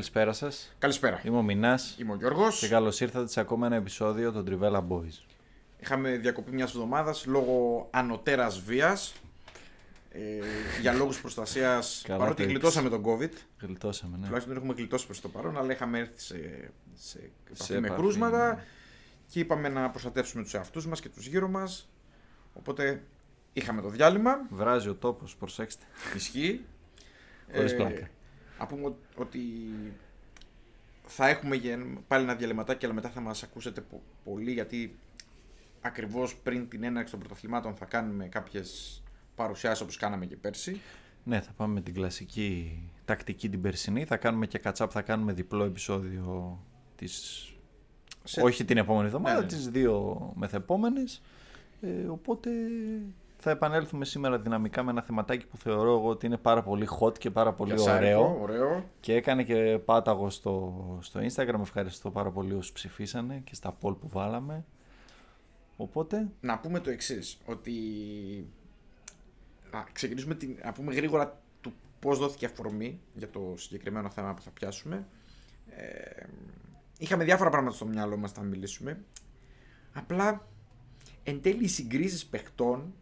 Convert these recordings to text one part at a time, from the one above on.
Καλησπέρα σας. Καλησπέρα. Είμαι ο Μινάς Είμαι ο Γιώργος. και καλώς ήρθατε σε ακόμα ένα επεισόδιο των Trivella Boys. Είχαμε διακοπή μιας εβδομάδας λόγω ανωτέρας βίας. Ε, για λόγους προστασίας. Καλά Παρότι το γλιτώσαμε τον COVID. Γλιτώσαμε, ναι. Τουλάχιστον δεν έχουμε γλιτώσει προς το παρόν, αλλά είχαμε έρθει σε, σε επαφή Σε με επαφή, κρούσματα ναι. και είπαμε να προστατεύσουμε τους εαυτούς μας και τους γύρω μας. Οπότε είχαμε το διάλειμμα. Βράζει ο τόπος, προσέξτε. Ισχύει. Χωρίς πλάκα. Να πούμε ο- ότι θα έχουμε γεν- πάλι ένα διαλυματάκι, αλλά μετά θα μας ακούσετε πο- πολύ, γιατί ακριβώς πριν την έναρξη των πρωταθλημάτων θα κάνουμε κάποιες παρουσιάσεις όπως κάναμε και πέρσι. Ναι, θα πάμε με την κλασική τακτική την περσινή. Θα κάνουμε και κατσάπ, θα κάνουμε διπλό επεισόδιο της... Σε- Όχι την επόμενη εβδομάδα, Ναι, ναι. τις δύο μεθεπόμενες. Ε, οπότε θα επανέλθουμε σήμερα δυναμικά με ένα θεματάκι που θεωρώ εγώ ότι είναι πάρα πολύ hot και πάρα πολύ Πιασάρικο, ωραίο. ωραίο. Και έκανε και πάταγο στο, στο Instagram. Ευχαριστώ πάρα πολύ όσους ψηφίσανε και στα poll που βάλαμε. Οπότε, Να πούμε το εξής ότι να ξεκινήσουμε την, να πούμε γρήγορα του πώς δόθηκε αφορμή για το συγκεκριμένο θέμα που θα πιάσουμε. Ε, είχαμε διάφορα πράγματα στο μυαλό μας να μιλήσουμε. Απλά εν τέλει οι συγκρίσεις παιχτών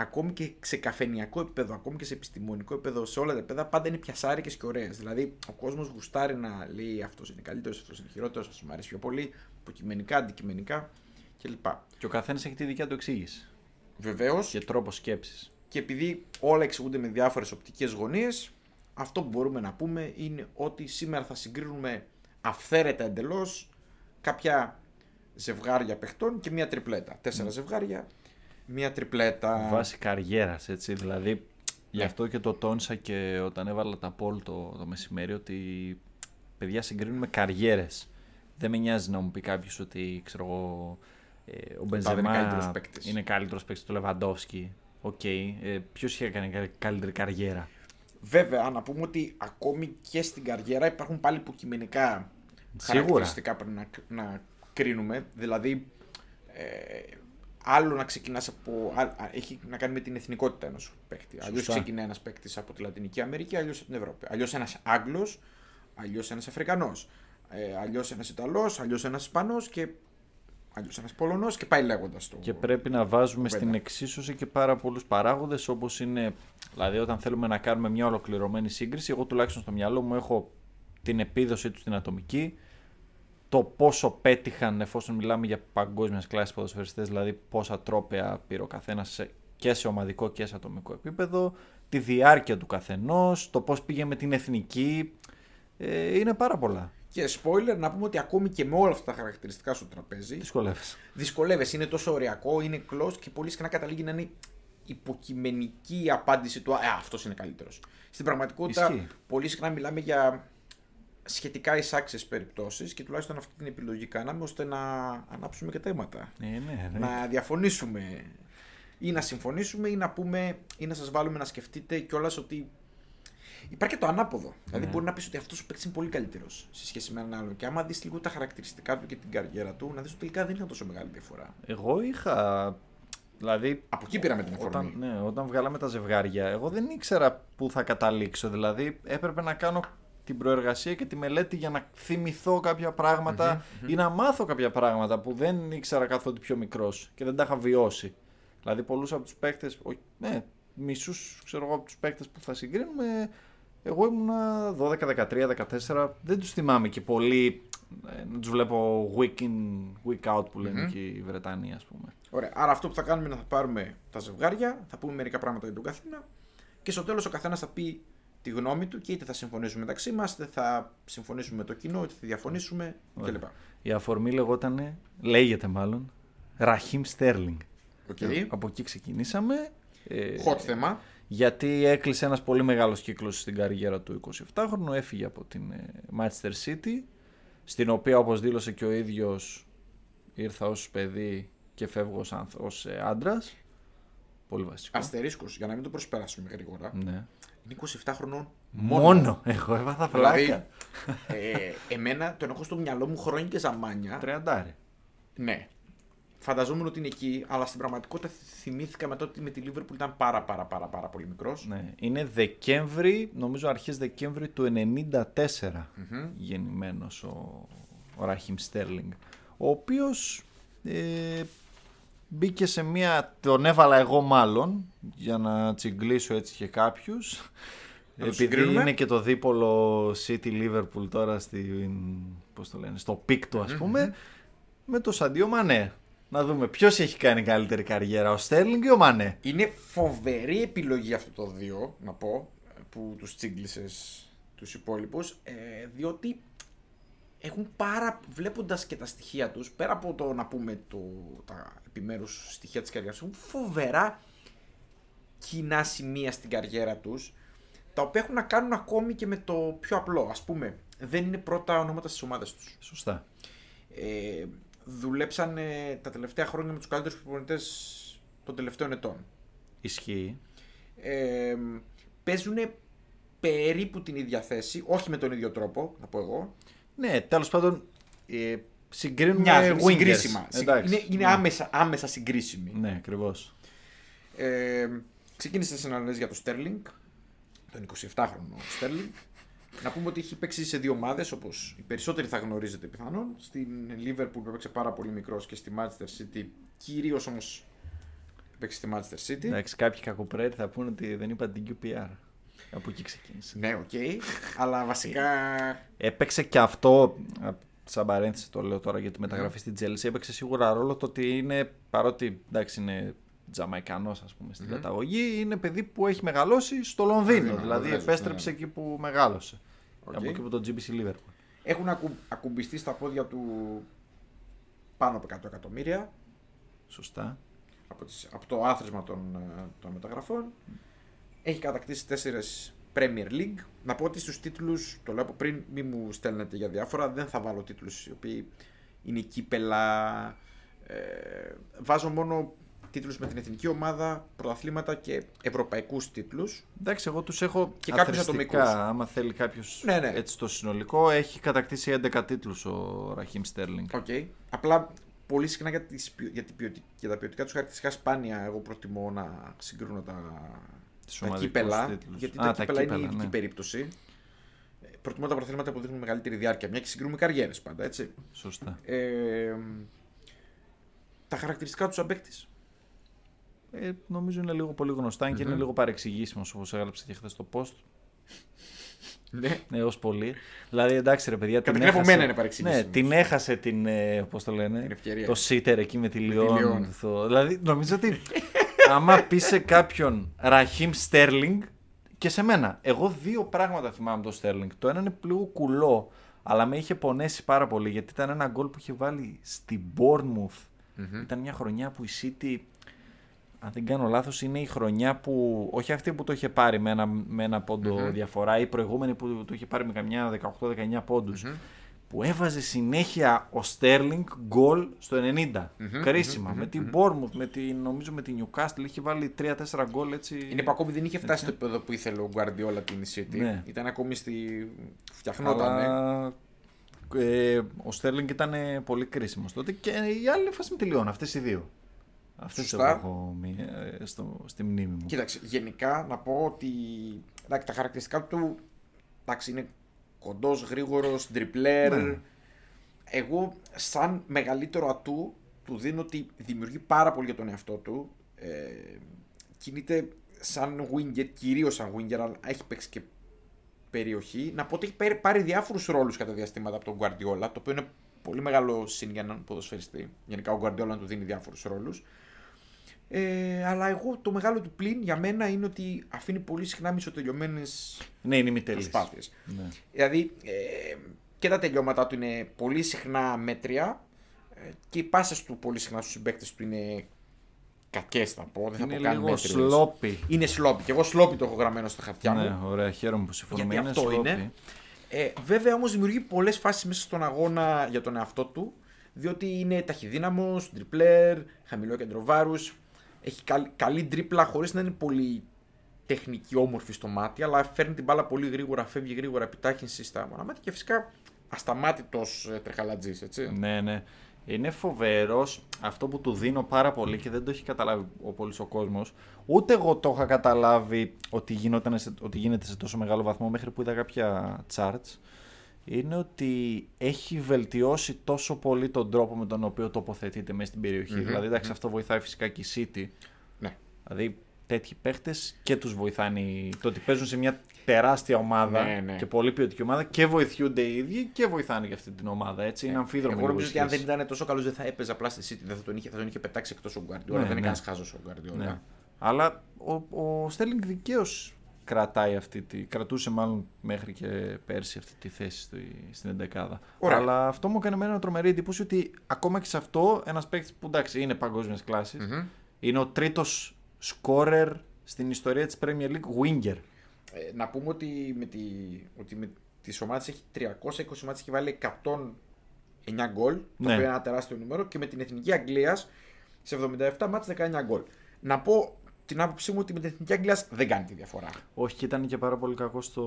ακόμη και σε καφενιακό επίπεδο, ακόμη και σε επιστημονικό επίπεδο, σε όλα τα επίπεδα, πάντα είναι πιασάρικες και ωραίες. Δηλαδή, ο κόσμος γουστάρει να λέει αυτός είναι καλύτερος, αυτός είναι χειρότερος, αυτός μου αρέσει πιο πολύ, υποκειμενικά, αντικειμενικά κλπ. και ο καθένας έχει τη δικιά του εξήγηση Βεβαίως, και τρόπος σκέψης. και επειδή όλα εξηγούνται με διάφορες οπτικές γωνίες, αυτό που μπορούμε να πούμε είναι ότι σήμερα θα συγκρίνουμε αυθαίρετα εντελώς κάποια ζευγάρια παιχτών και μία τριπλέτα. Τέσσερα ζευγάρια, μία τριπλέτα. Βάση καριέρας, έτσι. Δηλαδή, γι' Ναι. αυτό και το τόνισα και όταν έβαλα τα poll το, το μεσημέρι ότι παιδιά συγκρίνουμε καριέρες. Δεν με νοιάζει να μου πει κάποιος ότι ξέρω εγώ, ε, ο τάδε είναι Μπενζεμά καλύτερος παίκτης. είναι καλύτερος παίκτης του Λεβαντόφσκι. Οκ. Ε, Ποιος είχε κάνει κα- καλύτερη καριέρα; Βέβαια, να πούμε ότι ακόμη και στην καριέρα υπάρχουν πάλι υποκειμενικά Σίγουρα. χαρακτηριστικά πρέπει να, να κρίνουμε. Δηλαδή, ε, άλλο να ξεκινάς από... α- α- έχει να κάνει με την εθνικότητα ενός παίκτη. Αλλιώς ξεκινάει ένας παίκτης από τη Λατινική Αμερική, αλλιώς από την Ευρώπη. Αλλιώς ένας Άγγλος, αλλιώς ένας Αφρικανός. Ε, αλλιώς ένας Ιταλός, αλλιώς ένας Ισπανός και αλλιώς ένας Πολωνός και πάει λέγοντας το... Και πρέπει να βάζουμε κουβέντα. στην εξίσωση και πάρα πολλούς παράγοντες όπως είναι, δηλαδή όταν θέλουμε να κάνουμε μια ολοκληρωμένη σύγκριση, εγώ τουλάχιστον στο μυαλό μου έχω την επίδοσή τους στην ατομική, το πόσο πέτυχαν εφόσον μιλάμε για παγκόσμιας κλάσης ποδοσφαιριστές, δηλαδή πόσα τρόπαια πήρε ο καθένας σε- και σε ομαδικό και σε ατομικό επίπεδο, τη διάρκεια του καθενός, το πώς πήγε με την εθνική, ε, είναι πάρα πολλά. Και spoiler να πούμε ότι ακόμη και με όλα αυτά τα χαρακτηριστικά στο τραπέζι, Δυσκολεύεσαι. δυσκολεύεσαι. Είναι τόσο ωριακό, είναι close και πολύ συχνά καταλήγει να είναι υποκειμενική η απάντηση του. Ε, αυτός είναι καλύτερος. Στην πραγματικότητα, Ισχύει. πολύ συχνά μιλάμε για σχετικά εισάξιες περιπτώσεις και τουλάχιστον αυτή την επιλογή κάναμε ώστε να ανάψουμε και θέματα. Ε, ναι, ναι. Να διαφωνήσουμε ή να συμφωνήσουμε ή να πούμε ή να σας βάλουμε να σκεφτείτε κιόλας ότι Υπάρχει και το ανάποδο. Δηλαδή, μπορεί να πεις ότι αυτός ο παίκτης είναι πολύ καλύτερος σε σχέση με έναν άλλον. Και άμα δεις λίγο τα χαρακτηριστικά του και την καριέρα του, να δεις ότι τελικά δεν ήταν τόσο μεγάλη διαφορά. Εγώ είχα. Δηλαδή. Από εκεί πήραμε την αφορμή. Όταν, ναι, όταν βγάλαμε τα ζευγάρια, εγώ δεν ήξερα πού θα καταλήξω. Δηλαδή, έπρεπε να κάνω την προεργασία και τη μελέτη για να θυμηθώ κάποια πράγματα ή να μάθω κάποια πράγματα που δεν ήξερα καθότι πιο μικρός και δεν τα είχα βιώσει. Δηλαδή, πολλούς από τους παίκτες, ναι, μισούς ξέρω εγώ από τους παίκτες που θα συγκρίνουμε, εγώ ήμουνα 12, 13, 14. Δεν τους θυμάμαι και πολύ ε, να τους βλέπω week in, week out που λένε και οι Βρετανοί, ας πούμε. Ωραία. Άρα αυτό που θα κάνουμε είναι να θα πάρουμε τα ζευγάρια, θα πούμε μερικά πράγματα για τον καθένα και στο τέλος ο καθένας θα πει τη γνώμη του και είτε θα συμφωνήσουμε μεταξύ μας, είτε θα συμφωνήσουμε με το κοινό, είτε θα διαφωνήσουμε κλπ. Η αφορμή λεγόταν, λέγεται μάλλον, Ραχίμ Στέρλινγκ. Οκ. Από εκεί ξεκινήσαμε. Ε, Hot θέμα. γιατί έκλεισε ένας πολύ μεγάλος κύκλος στην καριέρα του 27χρονου, έφυγε από την ε, Manchester City, στην οποία όπως δήλωσε και ο ίδιος ήρθα ως παιδί και φεύγω ως, άνθ- ως ε, άντρας. Πολύ βασικό. Αστερίσκος, για να μην το προσπεράσουμε γρήγορα. Ναι. Είναι 27 χρονών. Μόνο. Εγώ έπαθα Δηλαδή, πλάκα. ε, εμένα τον έχω στο μυαλό μου χρόνια και ζαμάνια. Τριαντάρι. Ναι. Φανταζόμουν ότι είναι εκεί, αλλά στην πραγματικότητα θυμήθηκα μετά ότι με τη Liverpool ήταν πάρα πάρα πάρα, πάρα πολύ μικρός. Ναι. Είναι Δεκέμβρη, νομίζω αρχές Δεκέμβρη του 94 γεννημένος ο, ο Ραχίμ Στέρλινγκ. Ο οποίος ε, μπήκε σε μία, τον έβαλα εγώ μάλλον, για να τσιγκλίσω έτσι και κάποιους. Να το Επειδή συγκρίνουμε. είναι και το δίπολο City Liverpool τώρα στην, πώς το λένε, στο peak του ας πούμε, με το Σάντιο Μανέ. Να δούμε ποιος έχει κάνει καλύτερη καριέρα, ο Στέρλινγκ ή ο Μανέ. Είναι φοβερή επιλογή αυτό το δύο, να πω, που τους τσίγκλισες τους υπόλοιπους, ε, διότι έχουν πάρα, βλέποντας και τα στοιχεία τους, πέρα από το να πούμε το, τα επιμέρους στοιχεία της καριέρας, έχουν φοβερά κοινά σημεία στην καριέρα τους, τα οποία έχουν να κάνουν ακόμη και με το πιο απλό. Ας πούμε, δεν είναι πρώτα ονόματα στις ομάδες τους. Σωστά. Ε, δουλέψαν ε, τα τελευταία χρόνια με τους καλύτερους προπονητές των τελευταίων ετών. Ισχύει. Ε, παίζουν περίπου την ίδια θέση, όχι με τον ίδιο τρόπο, να πω εγώ. Ναι, τέλος πάντων ε, συγκρίνουμε Μοιάζουν, wingers. συγκρίσιμα. Εντάξει. Είναι, είναι ναι. άμεσα, άμεσα συγκρίσιμοι. Ναι, ακριβώς. Ε, ξεκίνησε σε αναλύσεις για το Sterling, τον 27χρονο Sterling. Να πούμε ότι έχει παίξει σε δύο ομάδες, όπως οι περισσότεροι θα γνωρίζετε πιθανόν. Στην Liverpool που έπαιξε πάρα πολύ μικρός και στη Manchester City, κυρίως όμως παίξει στη Manchester City. Εντάξει, κάποιοι κακοπροαίρετοι θα πούνε ότι δεν είπα την QPR. Από εκεί ξεκίνησε. Ναι, οκ. αλλά βασικά. Έπαιξε και αυτό, α, σαν παρένθεση το λέω τώρα για τη μεταγραφή στην Chelsea, έπαιξε σίγουρα ρόλο το ότι είναι, παρότι εντάξει είναι Τζαμαϊκανός ας πούμε στην καταγωγή, είναι παιδί που έχει μεγαλώσει στο Λονδίνο, Λονδίνο, δηλαδή Λονδίνο, επέστρεψε εκεί που μεγάλωσε. Οκ. Από εκεί που το GBC Liverpool. Έχουν ακου, ακουμπιστεί στα πόδια του πάνω από 100 εκατομμύρια Σωστά. από, τις, από το άθροισμα των, ε, των μεταγραφών. Έχει κατακτήσει τέσσερις Premier League. Να πω ότι στους τίτλους, το λέω από πριν, μη μου στέλνετε για διάφορα, δεν θα βάλω τίτλους οι οποίοι είναι κύπελλα. Ε, βάζω μόνο τίτλους με την εθνική ομάδα, πρωταθλήματα και ευρωπαϊκούς τίτλους. Εντάξει, εγώ τους έχω Και κάποιους αθροιστικά, ατομικούς. Άμα θέλει κάποιος Ναι, ναι. έτσι το συνολικό, έχει κατακτήσει 11 τίτλους ο Ραχίμ Στέρλινγκ. Οκ. Απλά πολύ συχνά για, τις, ποιο- για, την ποιοτική- για τα ποιοτικά τους χαρακτηριστικά σπάνια εγώ προτιμώ να συγκρίνω τα, Τους τα ομαδικούς κύπελλα. τίτλους. Γιατί Α, τα τα κύπελλα είναι η κύπελα, ειδική ναι. περίπτωση. Ε, Προτιμώ τα πρωταθλήματα που δείχνουν μεγαλύτερη διάρκεια. Μια και συγκρίνουμε καριέρες πάντα, έτσι. Σωστά. Ε, τα χαρακτηριστικά τους σαν παίκτης. Ε, νομίζω είναι λίγο πολύ γνωστά και είναι λίγο παρεξηγήσιμος όπως έγραψε και χθες στο post. Ναι. Ναι, ω πολύ. Δηλαδή, εντάξει, ρε παιδιά. Κατά την την άποψη έχασε- μένα είναι παρεξηγήσιμος. Ναι, την έχασε την. Ε, πώς το λένε. Την ευκαιρία. Το σίτερ εκεί με τη Λιόν. Λιόν. το- Δηλαδή, νομίζω ότι. Άμα πεις σε κάποιον Ραχίμ Στέρλινγκ και σε μένα. Εγώ δύο πράγματα θυμάμαι το Στέρλινγκ. Το ένα είναι λίγο κουλό, αλλά με είχε πονέσει πάρα πολύ γιατί ήταν ένα γκολ που είχε βάλει στην Bournemouth. Ήταν μια χρονιά που η City αν δεν κάνω λάθος, είναι η χρονιά που, όχι αυτή που το είχε πάρει με ένα, με ένα πόντο διαφορά, η προηγούμενη που το είχε πάρει με καμιά 18-19 ποντους που έβαζε συνέχεια ο Στέρλινγκ γκολ στο 90. κρισιμα Με την Bournemouth, με την, νομίζω με την Newcastle, είχε βάλει 3-4 γκολ έτσι. Είναι που ακόμη δεν είχε φτάσει στο επίπεδο που ήθελε ο Guardiola την City. Ναι. Ήταν ακόμη στη. Φτιαχνόταν. Αλλά ε, ο Στέρλινγκ ήταν ε, πολύ κρίσιμος τότε και η άλλη φάση με τη Λιόν, αυτές οι δύο. Αυτές Σωστά. έχω μη- ε, στο, στη μνήμη μου. Κοίταξε, γενικά να πω ότι εντάξει, τα χαρακτηριστικά του εντάξει, είναι κοντός, γρήγορος, ντριπλέρ. Ναι. Εγώ, σαν μεγαλύτερο ατού, του δίνω ότι δημιουργεί πάρα πολύ για τον εαυτό του. Ε, κινείται σαν winger, κυρίως σαν winger, αλλά έχει παίξει και περιοχή. Να πω ότι έχει πάρει- πάρει διάφορους ρόλους κατά διαστήματα από τον Guardiola, το οποίο είναι πολύ μεγάλο συν για έναν ποδοσφαιριστή. Γενικά, ο Guardiola του δίνει διάφορους ρόλους. Ε, αλλά εγώ το μεγάλο του πλήν για μένα είναι ότι αφήνει πολύ συχνά μισοτελειωμένες Ναι, είναι ημιτελής. προσπάθειες. Ναι. Δηλαδή ε, και τα τελειώματά του είναι πολύ συχνά μέτρια ε, και οι πάσε του πολύ συχνά στους συμπαίκτες του είναι κακές θα πω. Δεν θα Είναι πω καν λίγο μέτριες. σλόπι. Είναι σλόπι. Και εγώ σλόπι το έχω γραμμένο στα χαρτιά μου. Ναι, ωραία, χαίρομαι που συμφωνούμε. Γιατί Είναι αυτό σλόπι. είναι. Ε, βέβαια όμως δημιουργεί πολλές φάσεις μέσα στον αγώνα για τον εαυτό του. Διότι είναι ταχυδύναμος, τριπλέρ, χαμηλό κέντρο βάρους. Έχει καλ- καλή τρίπλα χωρίς να είναι πολύ τεχνική όμορφη στο μάτι. Αλλά φέρνει την μπάλα πολύ γρήγορα, φεύγει γρήγορα, επιτάχυνση στα μάτια και φυσικά ασταμάτητος τρεχαλατζής. Έτσι. Ναι, ναι. Είναι φοβερός αυτό που του δίνω πάρα πολύ και δεν το έχει καταλάβει ο πολύς ο κόσμος. Ούτε εγώ το είχα καταλάβει ότι, γινόταν σε, ότι γίνεται σε τόσο μεγάλο βαθμό μέχρι που είδα κάποια charts. Είναι ότι έχει βελτιώσει τόσο πολύ τον τρόπο με τον οποίο τοποθετείται μέσα στην περιοχη Μμμ, Δηλαδή, εντάξει, αυτό βοηθάει φυσικά και η City. Ναι. Δηλαδή, τέτοιοι παίχτε και τους βοηθάνε το ότι παίζουν σε μια τεράστια ομάδα Ναι, ναι. και πολύ ποιοτική ομάδα και βοηθούνται οι ίδιοι και βοηθάνε για αυτή την ομάδα. Έτσι. Είναι αμφίδρομη Εγώ λίγο νομίζω η ότι αν δεν σχέση. ήταν τόσο καλός δεν θα έπαιζε απλά στη City. Δεν θα τον είχε, θα τον είχε πετάξει εκτός ο Γκουαρδιόλα. Ναι, δεν είναι ναι. κανένα χάζος ο Γκουαρδιόλα. Ναι. Αλλά ο, ο Στέλινγκ δικαίως κρατάει αυτή τη, κρατούσε μάλλον μέχρι και πέρσι αυτή τη θέση στη, στην εντεκάδα. Ωραία. Αλλά αυτό μου έκανε εμένα τρομερή εντύπωση ότι ακόμα και σε αυτό ένας παίκτης που εντάξει είναι παγκόσμιας κλάσης, Μμμ. είναι ο τρίτος σκόρερ στην ιστορία της Premier League winger. Ε, να πούμε ότι με, τη, ότι με τις ομάδες έχει 320 ομάδες έχει βάλει 109 γκολ, το Ναι. οποίο είναι ένα τεράστιο νούμερο και με την Εθνική Αγγλίας σε 77 μάτς 19 γκολ. Να πω την άποψή μου ότι με την Εθνική Αγγλίας δεν κάνει τη διαφορά. Όχι, και ήταν και πάρα πολύ κακό στο,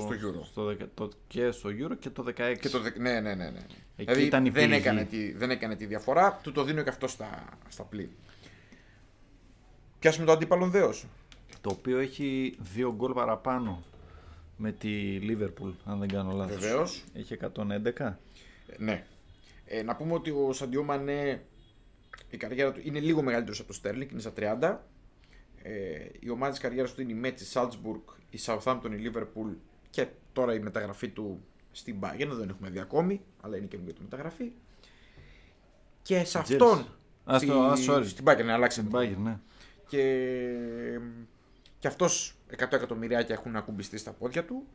Στο Euro. στο δεκα- το, και στο Euro και το 16. Και το, δε- ναι, ναι, ναι, ναι. Εκεί δηλαδή ήταν η δεν, πληγή. έκανε τη, δεν έκανε τη διαφορά, του το δίνω και αυτό στα, στα πλή. Πιάσουμε το αντίπαλον δέος. Το οποίο έχει δύο γκολ παραπάνω με τη Liverpool, αν δεν κάνω λάθος. Βεβαίως. Έχει 111. Ε, ναι. Ε, να πούμε ότι ο Σαντιό Μανέ η καριέρα του είναι λίγο μεγαλύτερος από το Στέρλινγκ, είναι στα 30. Ε, η ομάδα της καριέρας του είναι η Μέτση, η Salzburg, η Southampton, η Liverpool και τώρα η μεταγραφή του στην Bayern. Δεν έχουμε δει ακόμη, αλλά είναι και μια μεταγραφή. Και σε Chelsea. αυτόν. Α, στο, α, sorry. Στην Bayern, ναι, αλλάξει. Στην Bayern, ναι. Και, και αυτός 100 εκατομμυριάκια έχουν ακουμπιστεί στα πόδια του.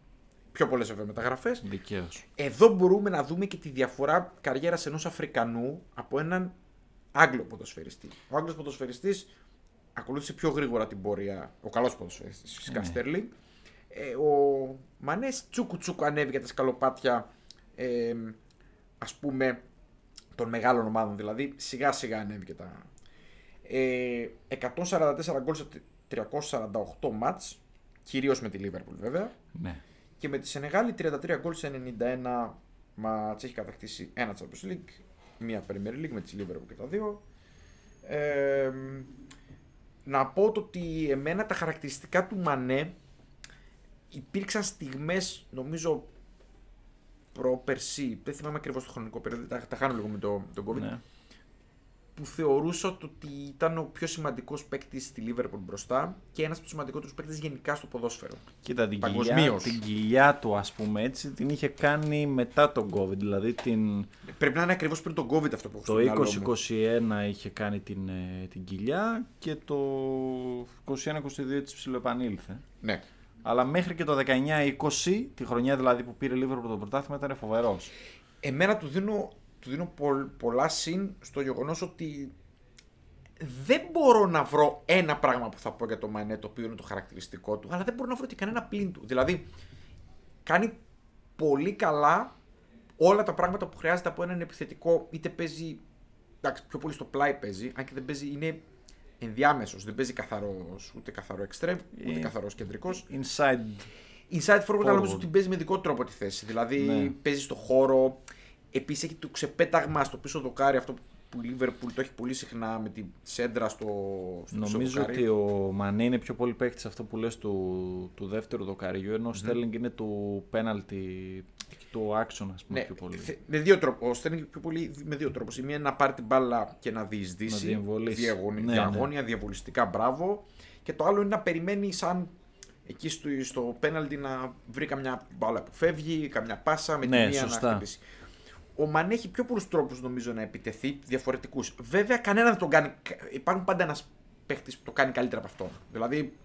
Πιο πολλές βέβαια μεταγραφές. Δικαίως. Εδώ μπορούμε να δούμε και τη διαφορά καριέρας ενός Αφρικανού από έναν Άγγλο ποδοσφαιριστή. Ο Άγγλος ποδοσφαιριστής ακολούθησε πιο γρήγορα την πορεία. Ο καλός ποδοσφαιριστής φυσικά Ναι. Στέρλινγκ. Ε, ο Μανές τσούκου τσούκου ανέβηκε τα σκαλοπάτια ε, ας πούμε των μεγάλων ομάδων δηλαδή σιγά σιγά ανέβηκε τα ε, 144 γκολ σε 348 μάτς κυρίως με τη Liverpool βέβαια Ναι. και με τη Σενεγάλη 33 γκολ σε 91 μάτς έχει κατακτήσει ένα Champions League, μία Premier League με τη Liverpool και τα δύο. Ε, να πω το ότι εμένα τα χαρακτηριστικά του Μανέ υπήρξαν στιγμές νομίζω προ-περσί, δεν θυμάμαι ακριβώς το χρονικό περίοδο, τα, τα χάνω λίγο με το, τον COVID, ναι. Που θεωρούσα το ότι ήταν ο πιο σημαντικός παίκτης στη Liverpool μπροστά και ένας από τους σημαντικότερους παίκτες γενικά στο ποδόσφαιρο. Κοίτα την κοιλιά, Παγκοσμίως. την κοιλιά του ας πούμε έτσι την είχε κάνει μετά τον COVID δηλαδή την, Πρέπει να είναι ακριβώς πριν τον COVID αυτό που έχω στο το μυαλό μου. 2021 είχε κάνει την, ε, την κοιλιά και το 21-22 της ψιλοεπανήλθε Ναι. αλλά μέχρι και το 19-20 τη χρονιά δηλαδή που πήρε λίγο από το πρωτάθλημα ήταν φοβερός Εμένα του δίνω, του δίνω πολλ- πολλά συν στο γεγονός ότι δεν μπορώ να βρω ένα πράγμα που θα πω για το Μανέ το οποίο είναι το χαρακτηριστικό του, αλλά δεν μπορώ να βρω και κανένα πλήν του. Δηλαδή, κάνει πολύ καλά όλα τα πράγματα που χρειάζεται από έναν επιθετικό, είτε παίζει. Εντάξει, πιο πολύ στο πλάι παίζει, αν και δεν παίζει, είναι ενδιάμεσος. Δεν παίζει καθαρός, ούτε καθαρό extreme, ούτε Ε, καθαρός κεντρικός. inside Inside forward, αλλά νομίζω Forward. ότι παίζει με δικό τρόπο τη θέση. Δηλαδή Ναι. παίζει στο χώρο. Επίσης έχει το ξεπέταγμα στο πίσω δοκάρι αυτό που η Liverpool το έχει πολύ συχνά με τη σέντρα στο, στο πίσω Νομίζω δοκάρι. ότι ο Μανέ είναι πιο πολύ παίκτης αυτό που λες του, του δεύτερου δοκαριού, ενώ ο Στέρλινγκ είναι του πέναλτι, του άξονα, ας πούμε, Ναι, πιο πολύ. θε- με δύο τρόπους. Ο Στέρλινγκ πιο πολύ με δύο τρόπους. Η μία είναι να πάρει την μπάλα και να διεισδύσει. Να διεμβολήσει. Διαγωνι- Ναι, διαγώνια, διαβολιστικά, μπράβο. Και το άλλο είναι να περιμένει σαν εκεί στο, στο πέναλτι να βρει καμιά μπάλα που φεύγει, καμιά πάσα με Ναι, τη μία σωστά. να χτυπήσει. Ο Μανέ έχει πιο πολλούς τρόπους νομίζω να επιτεθεί, διαφορετικούς. Βέβαια, κανένα δεν τον κάνει. Υπάρχουν πάντα ένας παίχτης που το κάνει καλύτερα από αυτόν. Δηλαδή,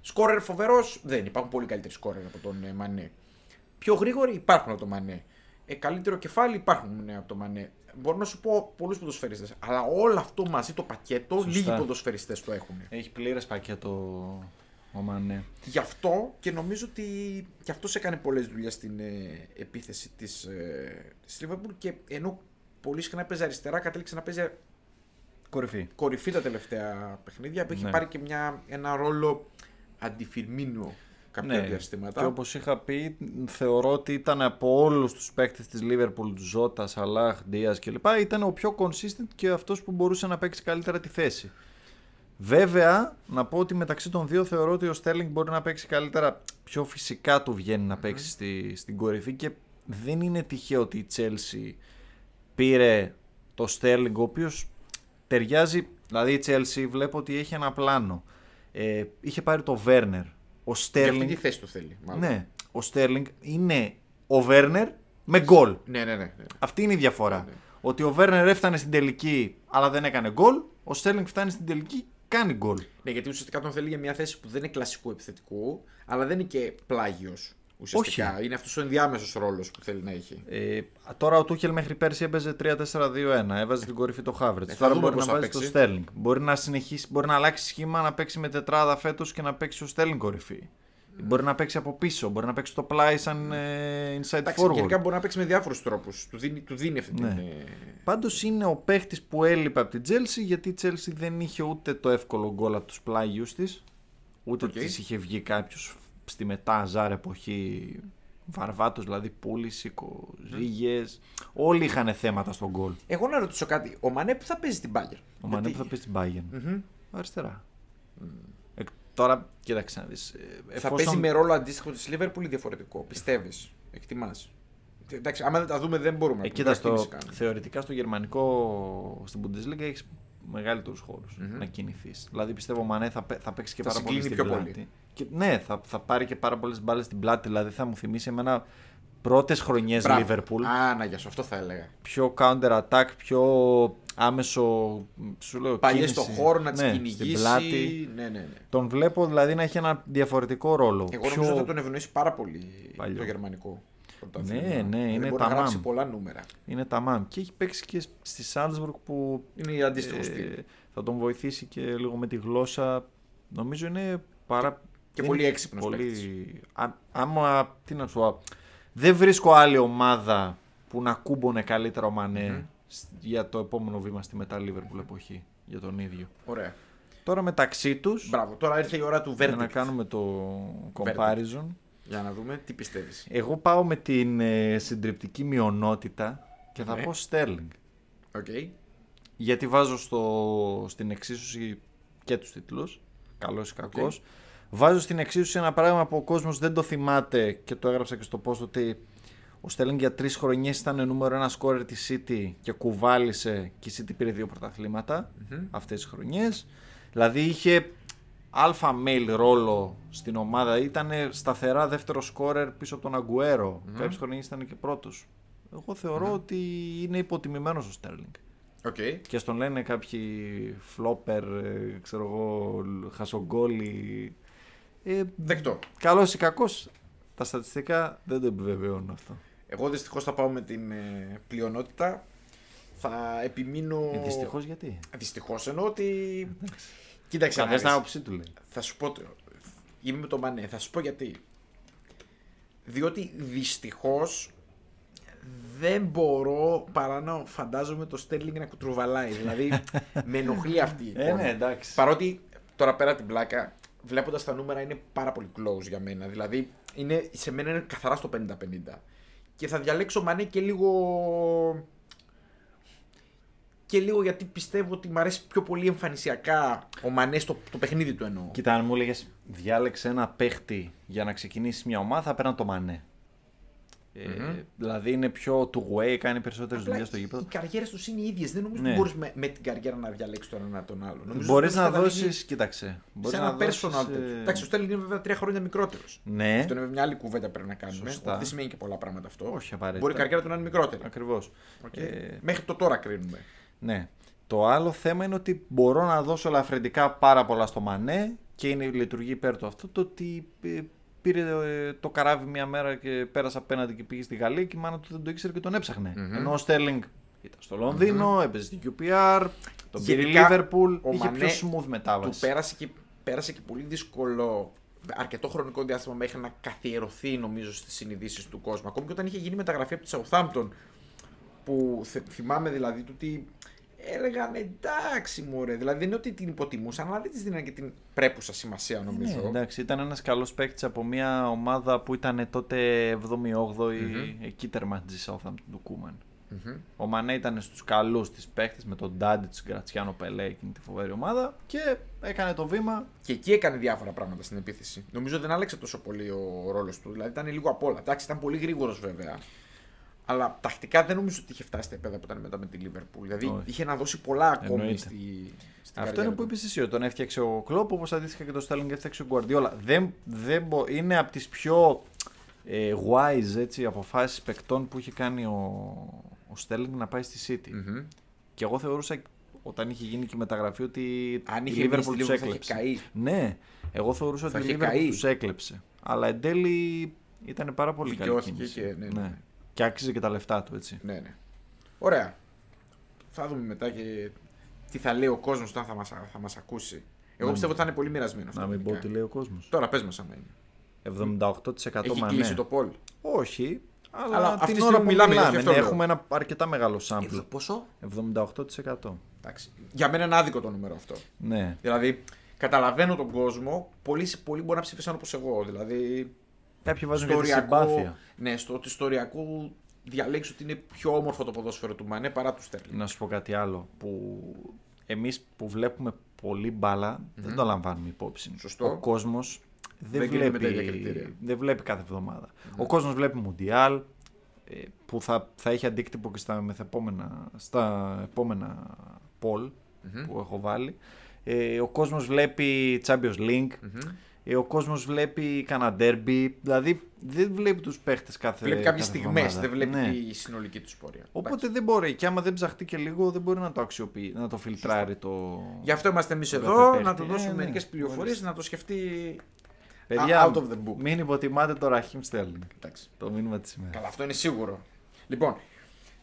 σκόρερ φοβερός δεν. Υπάρχουν πολύ καλύτεροι σκόρερ από τον ε, Μανέ. Πιο γρήγοροι υπάρχουν από τον Μανέ. ε, καλύτερο κεφάλι υπάρχουν ναι, από το Μανέ. Μπορώ να σου πω πολλούς ποδοσφαιριστές. Αλλά όλο αυτό μαζί το πακέτο, Σωστά. λίγοι ποδοσφαιριστές το έχουν. Έχει πλήρες πακέτο ο Μανέ. Γι' αυτό και νομίζω ότι γι' αυτό έκανε πολλές δουλειές στην ε, επίθεση της ε, της Liverpool και ενώ πολύ συχνά παίζει αριστερά, κατέληξε να παίζει Κορυφή. κορυφή τα τελευταία παιχνίδια που έχει Ναι. πάρει και μια, ένα ρόλο αντιφυρμίνο κάποια Ναι, διαστήματα. και όπως είχα πει, θεωρώ ότι ήταν από όλους τους παίκτες της Liverpool, του Ζώτας, Σαλάχ, Ντίας κλπ. Ήταν ο πιο consistent και αυτός που μπορούσε να παίξει καλύτερα τη θέση. Βέβαια, να πω ότι μεταξύ των δύο θεωρώ ότι ο Στέρλινγκ μπορεί να παίξει καλύτερα. Πιο φυσικά του βγαίνει να παίξει στη, στην κορυφή και δεν είναι τυχαίο ότι η Chelsea πήρε το Στέρλινγκ, ο οποίος ταιριάζει. Δηλαδή η Chelsea βλέπω ότι έχει ένα πλάνο. Ε, είχε πάρει το Werner. Ο Για αυτή Στέρλινγκ τη θέση του θέλει. Μάλλον. ναι, ο Στέρλινγκ είναι ο Βέρνερ με γκολ. ναι, ναι. ναι, ναι. Αυτή είναι η διαφορά. Ναι. Ότι ο Βέρνερ έφτανε στην τελική αλλά δεν έκανε γκολ. Ο Στέρλινγκ φτάνει στην τελική, κάνει γκολ. Ναι, γιατί ουσιαστικά τον θέλει για μια θέση που δεν είναι κλασικού επιθετικού, αλλά δεν είναι και πλάγιος. Ουσιαστικά. Είναι αυτός ο ενδιάμεσος ρόλος που θέλει να έχει. Ε, τώρα ο Τούχελ μέχρι πέρσι έπαιζε 3-4-2-1. Έβαζε στην κορυφή το Χάβερτς. Ε, θα τώρα δούμε μπορεί πώς να θα βάζει το παίξει. Στέρλινγκ. Μπορεί να συνεχίσει, μπορεί να αλλάξει σχήμα, να παίξει με τετράδα φέτος και να παίξει ο Στέρλινγκ κορυφή. Μπορεί να παίξει από πίσω, μπορεί να παίξει το πλάι σαν ε, inside Εντάξει, forward. γενικά μπορεί να παίξει με διάφορους τρόπους. Του δίνει, του δίνει αυτή Ναι. την. ε, Πάντως είναι ο παίχτης που έλειπε από την Chelsea γιατί η Chelsea δεν είχε ούτε το εύκολο γκολ από τους πλάγιους της, ούτε Οκ. της είχε βγει κάποιος στη μετά ζάρ εποχή. Βαρβάτος δηλαδή, Πούλησικο, Ζήγες. Όλοι είχαν θέματα στον γκολ. Εγώ να ρωτήσω κάτι. Ο Μανέ που θα παίζει στην Bayern; Ο Μανέ που θα πει στην Bayern. Αριστερά. Ε, τώρα, κοίταξε να δεις. Θα παίζει με ρόλο αντίστοιχο της Liverpool ή διαφορετικό. Πιστεύεις. Εκτιμάς; Εντάξει, άμα δεν τα δούμε δεν μπορούμε Ε, να κοίτας, πούμε. στο, εκτίμηση κάνουμε. θεωρητικά στο γερμανικό, στην Bundesliga έχεις μεγαλύτερους να κινηθείς. Δηλαδή πιστεύω ο Μανέ θα, παι- θα παίξει και Θα πάρα πολύ στην συγκλίνει πιο πλάτη. πολύ. Και, ναι, θα, θα πάρει και πάρα πολλές μπάλες στην πλάτη. Δηλαδή θα μου θυμίσει εμένα πρώτες χρονιές Μπράβο. Liverpool. Α, να για σου, αυτό θα έλεγα. Πιο counter attack, πιο άμεσο. Σου λέω, Παλιέ κίνηση. στο χώρο να τις ναι, κυνηγήσει. Στην πλάτη. Ναι, ναι, ναι. Τον βλέπω δηλαδή να έχει ένα διαφορετικό ρόλο. Εγώ πιο... νομίζω θα τον ευνοήσει πάρα πολύ Παλιό. το γερμανικό. πρωτάθλημα. Ναι, ναι, Δηλαδή είναι μπορεί να ταμάμ. γράψει πολλά νούμερα. Είναι τα μάμ. Και έχει παίξει και στη Σάλτσμπουργκ που Είναι η αντίστοιχο ε, στυλ. θα τον βοηθήσει και λίγο με τη γλώσσα. Νομίζω είναι πάρα και δεν πολύ είναι έξυπνος πολύ... Α, άμα, τι να σου πω, δεν βρίσκω άλλη ομάδα που να κούμπονε καλύτερα ο μανε σ- για το επόμενο βήμα στη μετά Liverpool εποχή, για τον ίδιο. Ωραία. Τώρα μεταξύ τους, Μπράβο. Τώρα ήρθε η ώρα του για να Verdict. κάνουμε το comparison, Για να δούμε τι πιστεύεις. εγώ πάω με την ε, συντριπτική μειονότητα και θα Ναι. πω Sterling. Οκ. Γιατί βάζω στο, στην εξίσωση και τους τίτλους, καλός ή κακός. Βάζω στην εξίσωση ένα πράγμα που ο κόσμος δεν το θυμάται και το έγραψα και στο post ότι ο Sterling για τρεις χρονιές ήταν νούμερο ένα σκόρερ της City και κουβάλησε και η City πήρε δύο πρωταθλήματα αυτές τις χρονιές. Δηλαδή είχε alpha male ρόλο στην ομάδα, ήταν σταθερά δεύτερο σκόρερ πίσω από τον Αγκουέρο. Mm-hmm. Κάποιες χρονιές ήταν και πρώτος. Εγώ θεωρώ ότι είναι υποτιμημένος ο Sterling. Οκ. Και στον λένε κάποιοι φλόπερ, ε, ξέρω εγώ, χασογκόλοι. Ε, Δεκτό. καλός ή κακός, τα στατιστικά δεν το επιβεβαιώνουν αυτό. Εγώ δυστυχώς θα πάω με την ε, πλειονότητα. Θα επιμείνω. Ε, δυστυχώς γιατί; Δυστυχώς εννοώ ότι. Κοίταξε. να Καθένα την δεις. άποψή του λέει. Θα σου πω. το- Είμαι με το Μανέ. Θα σου πω γιατί. Διότι δυστυχώς δεν μπορώ παρά να φαντάζομαι το Στέρλινγκ να κουτρουβαλάει. δηλαδή με ενοχλεί αυτή η Ε, εικόνα. ναι, εντάξει. Παρότι τώρα πέρα την πλάκα, βλέποντας τα νούμερα είναι πάρα πολύ close για μένα. Δηλαδή είναι, σε μένα είναι καθαρά στο 50-50. Και θα διαλέξω Μανέ και λίγο. Και λίγο γιατί πιστεύω ότι μου αρέσει πιο πολύ εμφανισιακά ο Μανέ στο το παιχνίδι του εννοώ. Κοίτα, αν μου έλεγες διάλεξε ένα παίχτη για να ξεκινήσεις μια ομάδα, θα παίρνω το Μανέ. Ε, δηλαδή είναι πιο two way, κάνει περισσότερες Απλά δουλειές στο γήπεδο. Οι καριέρες τους είναι οι ίδιες. Δεν νομίζω Ναι. ότι μπορείς με, με την καριέρα να διαλέξεις τον ένα τον άλλο. Νομίζω Μπορείς ότι να καταλήγεις δώσει, κοίταξε. Μπορείς Σε να ένα δώσεις, personal. ε, τέτοιο. Εντάξει, ο Στέλινγκ είναι βέβαια τρία χρόνια μικρότερος. Ναι, Αυτό είναι μια άλλη κουβέντα που πρέπει να κάνουμε. Σωστά. ότι Δεν σημαίνει και πολλά πράγματα αυτό. Όχι απαραίτητα. Μπορεί η καριέρα του να είναι μικρότερη. ακριβώς. Οκ. Ε, Μέχρι το τώρα κρίνουμε. Ναι. Το άλλο θέμα είναι ότι μπορώ να δώσω ελαφρυντικά πάρα πολλά στο Μανέ και είναι, λειτουργεί υπέρ του αυτό το ότι ε, πήρε ε, το καράβι μια μέρα και πέρασε απέναντι και πήγε στη Γαλλία και η μάνα του δεν το ήξερε και τον έψαχνε Ενώ ο Sterling ήταν στο Λονδίνο έπαιζε στην QPR, τον πήρε η Γενικά, Liverpool, ο είχε Μανέ πιο smooth Του μετάβαση. πέρασε και, πέρασε και πολύ δύσκολο αρκετό χρονικό διάστημα μέχρι να καθιερωθεί νομίζω στις συνειδήσεις του κόσμου. Ακόμη και όταν είχε γίνει μεταγραφή από τη Southampton που θε- θυμάμαι δηλαδή του ότι έλεγαν εντάξει μωρέ, δηλαδή δεν είναι ότι την υποτιμούσαν αλλά δεν της δίνανε και την πρέπουσα σημασία νομίζω. Ναι, εντάξει, ήταν ένας καλός παίκτης από μια ομάδα που ήταν τότε 7η-8η, εκεί τερματίζει η Southampton του Κούμαν. Μμμ. Ο Μανέ ήταν στους καλούς της παίκτης με τον Ντάντι τους Γκρατσιάνο Πελέ, εκείνη τη φοβερή ομάδα και έκανε το βήμα. Και εκεί έκανε διάφορα πράγματα στην επίθεση. Νομίζω δεν άλλαξε τόσο πολύ ο ρόλος του. Δηλαδή ήταν λίγο απ' όλα. Εντάξει, ήταν πολύ γρήγορος βέβαια. Αλλά τακτικά δεν νομίζω ότι είχε φτάσει στα επίπεδα που ήταν μετά με τη Liverpool. Δηλαδή Όχι. είχε να δώσει πολλά ακόμη Εννοείται. στη, στην Αυτό καριέρα είναι που του. είπες εσύ, ότι τον έφτιαξε ο Κλόπ, όπως αντίστοιχα και το Στέλινγκ έφτιαξε ο Γκουαρδιόλα. Δεν, δεν μπο- είναι από τις πιο ε, wise έτσι, αποφάσεις παικτών που είχε κάνει ο, ο Στέλινγκ να πάει στη City. Μμμ. Και εγώ θεωρούσα όταν είχε γίνει και η μεταγραφή ότι Αν η είχε μείνει Liverpool στη τους Liverpool θα είχε έκλεψε. καεί. Ναι, εγώ θεωρούσα Θα ότι η είχε Liverpool καεί. τους έκλεψε. Αλλά εν τέλει ήταν πάρα πολύ καλή Δικαιώθηκε κίνηση. και- ναι, ναι, ναι. Και άξιζε και τα λεφτά του, έτσι. Ναι, ναι. Ωραία. Θα δούμε μετά και τι θα λέει ο κόσμος όταν θα μας θα μας ακούσει. Εγώ Να πιστεύω ότι θα είναι πολύ μοιρασμένο αυτό. Να μην πω γενικά. τι λέει ο κόσμος. Τώρα πες μας άμα είναι. 78% Έχει μανέ. κλείσει το πόλ. Όχι, αλλά, Αλλά αυτή την τη ώρα στιγμή που μιλάμε, μιλάμε, γι' αυτό ναι, λέω. έχουμε ένα αρκετά μεγάλο sample. Πόσο; 78%. Εντάξει. Για μένα είναι άδικο το νούμερο αυτό. Ναι. Δηλαδή, καταλαβαίνω τον κόσμο. Πολλοί, πολλοί μπορεί να ψήφισαν όπως εγώ. Δηλαδή, Κάποιοι βάζουν στο και τη οριακό, συμπάθεια. ναι, στο ότι στο οριακό διαλέξω ότι είναι πιο όμορφο το ποδόσφαιρο του Μανέ παρά του Στέρλινγκ. Να σου πω κάτι άλλο. Που εμείς που βλέπουμε πολύ μπάλα, δεν το λαμβάνουμε υπόψη. Σωστό. Ο κόσμος δεν, Δεν κρίνει με τα ίδια βλέπει, κριτήρια. δεν βλέπει κάθε εβδομάδα. Ο κόσμος βλέπει Μουντιάλ, ε, που θα, θα έχει αντίκτυπο και στα, μεθεπόμενα, στα επόμενα poll που έχω βάλει. Ε, ο κόσμος βλέπει Champions League, ε, ο κόσμος βλέπει κανένα derby, δηλαδή δεν βλέπει τους παίχτες κάθε Βλέπει κάποιες κάθε στιγμές, εβδομάδα. δεν βλέπει Ναι. τη συνολική του πορεία. Οπότε δεν μπορεί. Και άμα δεν ψαχτεί και λίγο, δεν μπορεί να το αξιοποιεί, να το φιλτράρει το. Γι' αυτό είμαστε εμείς Το εδώ, κάθε να παίχτη. του δώσουμε Ε, ναι, μερικές πληροφορίες, ορίστε. να το σκεφτεί. Παιδιά, out of the book. μην υποτιμάτε το Ραχίμ Στέρλινγκ. Εντάξει. Το μήνυμα της ημέρας. Καλά, αυτό είναι σίγουρο. Λοιπόν,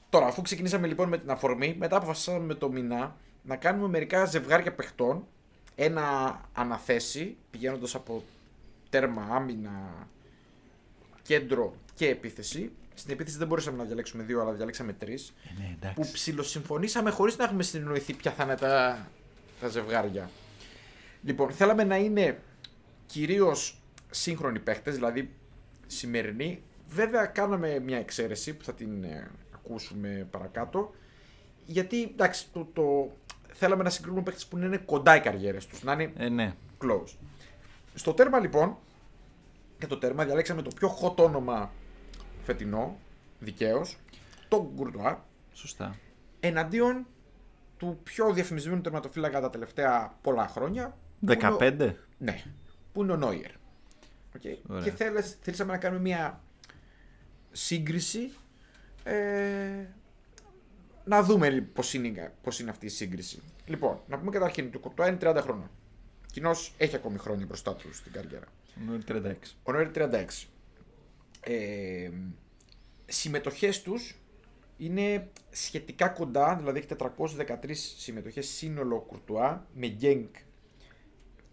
τώρα αφού ξεκινήσαμε λοιπόν με την αφορμή, μετά αποφασίσαμε με το μηνά να κάνουμε μερικά ζευγάρια παιχτών. Ένα αναθέσει, πηγαίνοντας από τέρμα, άμυνα, κέντρο και επίθεση. Στην επίθεση δεν μπορούσαμε να διαλέξουμε δύο, αλλά διαλέξαμε τρεις. Ε, ναι, εντάξει. Που ψιλοσυμφωνήσαμε χωρίς να έχουμε συνεννοηθεί ποια θα είναι τα, τα ζευγάρια. Λοιπόν, θέλαμε να είναι κυρίως σύγχρονοι παίχτες, δηλαδή σημερινοί. Βέβαια, κάναμε μια εξαίρεση που θα την ε, ακούσουμε παρακάτω. Γιατί εντάξει, το, το, θέλαμε να συγκρίνουμε παίχτε που να είναι κοντά οι καριέρες τους, να είναι Ε, ναι. close. Στο τέρμα λοιπόν, για το τέρμα διαλέξαμε το πιο hot όνομα φετινό, δικαίως, τον Γκουρτουά, Σωστά. εναντίον του πιο διαφημισμένου τερματοφύλακα τα τελευταία πολλά χρόνια. που είναι ο- 15. Ναι, που είναι ο Νόιερ. Okay. Ωραία. Και θέλες, θέλησαμε να κάνουμε μια σύγκριση. Ε, να δούμε λοιπόν, πώς είναι, πώς είναι αυτή η σύγκριση. Λοιπόν, να πούμε καταρχήν ότι ο Κουρτουά είναι 30 χρόνια. Κοινώ έχει ακόμη χρόνια μπροστά του στην καριέρα. Είναι 36. Ο Νόιερ 36. Ε, συμμετοχές τους είναι σχετικά κοντά, δηλαδή έχει 413 συμμετοχές σύνολο ο Κουρτουά με Γκένκ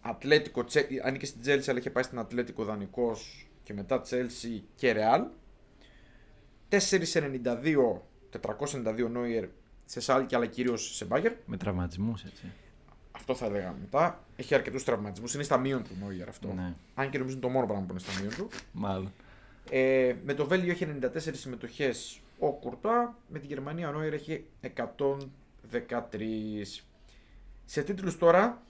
Ατλέτικο, Τσε- ανήκε στην Τσέλσι αλλά είχε πάει στην Ατλέτικο δανεικός και μετά Τσέλσι και Ρεάλ 492 492 Νόιερ σε Σάλκη αλλά κυρίως σε Μπάγκερ Με τραυματισμούς, έτσι. αυτό θα έλεγα μετά έχει αρκετούς τραυματισμούς είναι στα μείον του Νόιερ αυτό Ναι. αν και νομίζω είναι το μόνο πράγμα που είναι στα μείον του Μάλλον. ε, με το Βέλγιο έχει 94 συμμετοχές ο Κουρτά. Με τη Γερμανία ο Νόιερ έχει 113. Σε τίτλους τώρα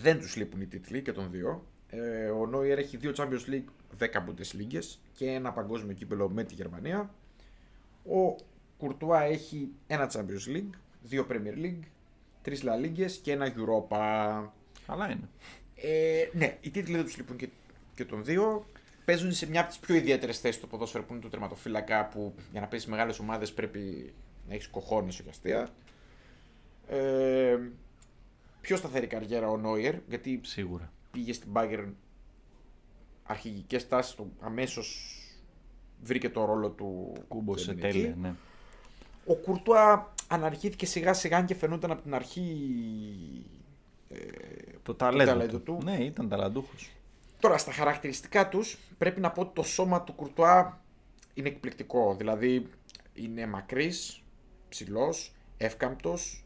δεν τους λείπουν οι τίτλοι και των δύο. Ε, ο Νόιερ έχει δύο Champions League, 10 Bundesliga και ένα παγκόσμιο κύπελο με τη Γερμανία. Ο Κουρτουά έχει ένα Champions League, δύο Premier League, τρεις La Ligas και ένα Europa. Αλλά είναι. Ε, ναι, οι τίτλοι δεν τους λείπουν και, και των δύο. Παίζουν σε μια από τις πιο ιδιαίτερες θέσεις του ποδόσφαιρο που είναι το τερματοφύλακα που για να παίζεις μεγάλες ομάδες πρέπει να έχεις κοχώνει όχι αστεία. Ε, πιο σταθερή καριέρα ο Νόιερ γιατί Σίγουρα. πήγε στην Bayern αρχηγικές τάσεις αμέσως βρήκε το ρόλο του. Κούμπο σε Ντεμινίκη. τέλεια, ναι. Ο Κουρτουά αναρχήθηκε σιγά σιγά αν και φαινόταν από την αρχή. ε, Το ταλέντο, ταλέντο του. του. Ναι, ήταν ταλαντούχος. Τώρα στα χαρακτηριστικά τους πρέπει να πω ότι το σώμα του Κουρτουά είναι εκπληκτικό. Δηλαδή είναι μακρύς, ψηλός, εύκαμπτος.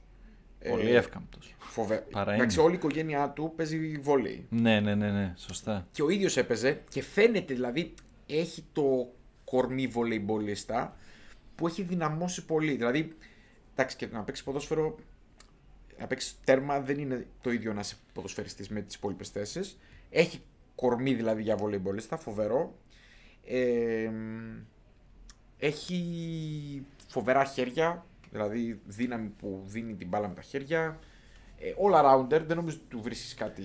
Πολύ ε, εύκαμπτος. Φοβε... Παρά Εντάξει, είναι. όλη η οικογένειά του παίζει βόλεϊ. Ναι, ναι, ναι, ναι, σωστά. Και ο ίδιος έπαιζε και φαίνεται δηλαδή έχει το κορμί βολεϊμπολίστα που έχει δυναμώσει πολύ. Δηλαδή, εντάξει και να παίξει ποδόσφαιρο, να παίξει τέρμα δεν είναι το ίδιο να είσαι ποδοσφαιριστής με τις υπόλοιπες θέσεις. Έχει κορμί δηλαδή για βολεϊμπολίστα, φοβερό. Ε, έχει φοβερά χέρια, δηλαδή δύναμη που δίνει την μπάλα με τα χέρια. Ε, all arounder, δεν νομίζω ότι του βρίσκεις κάτι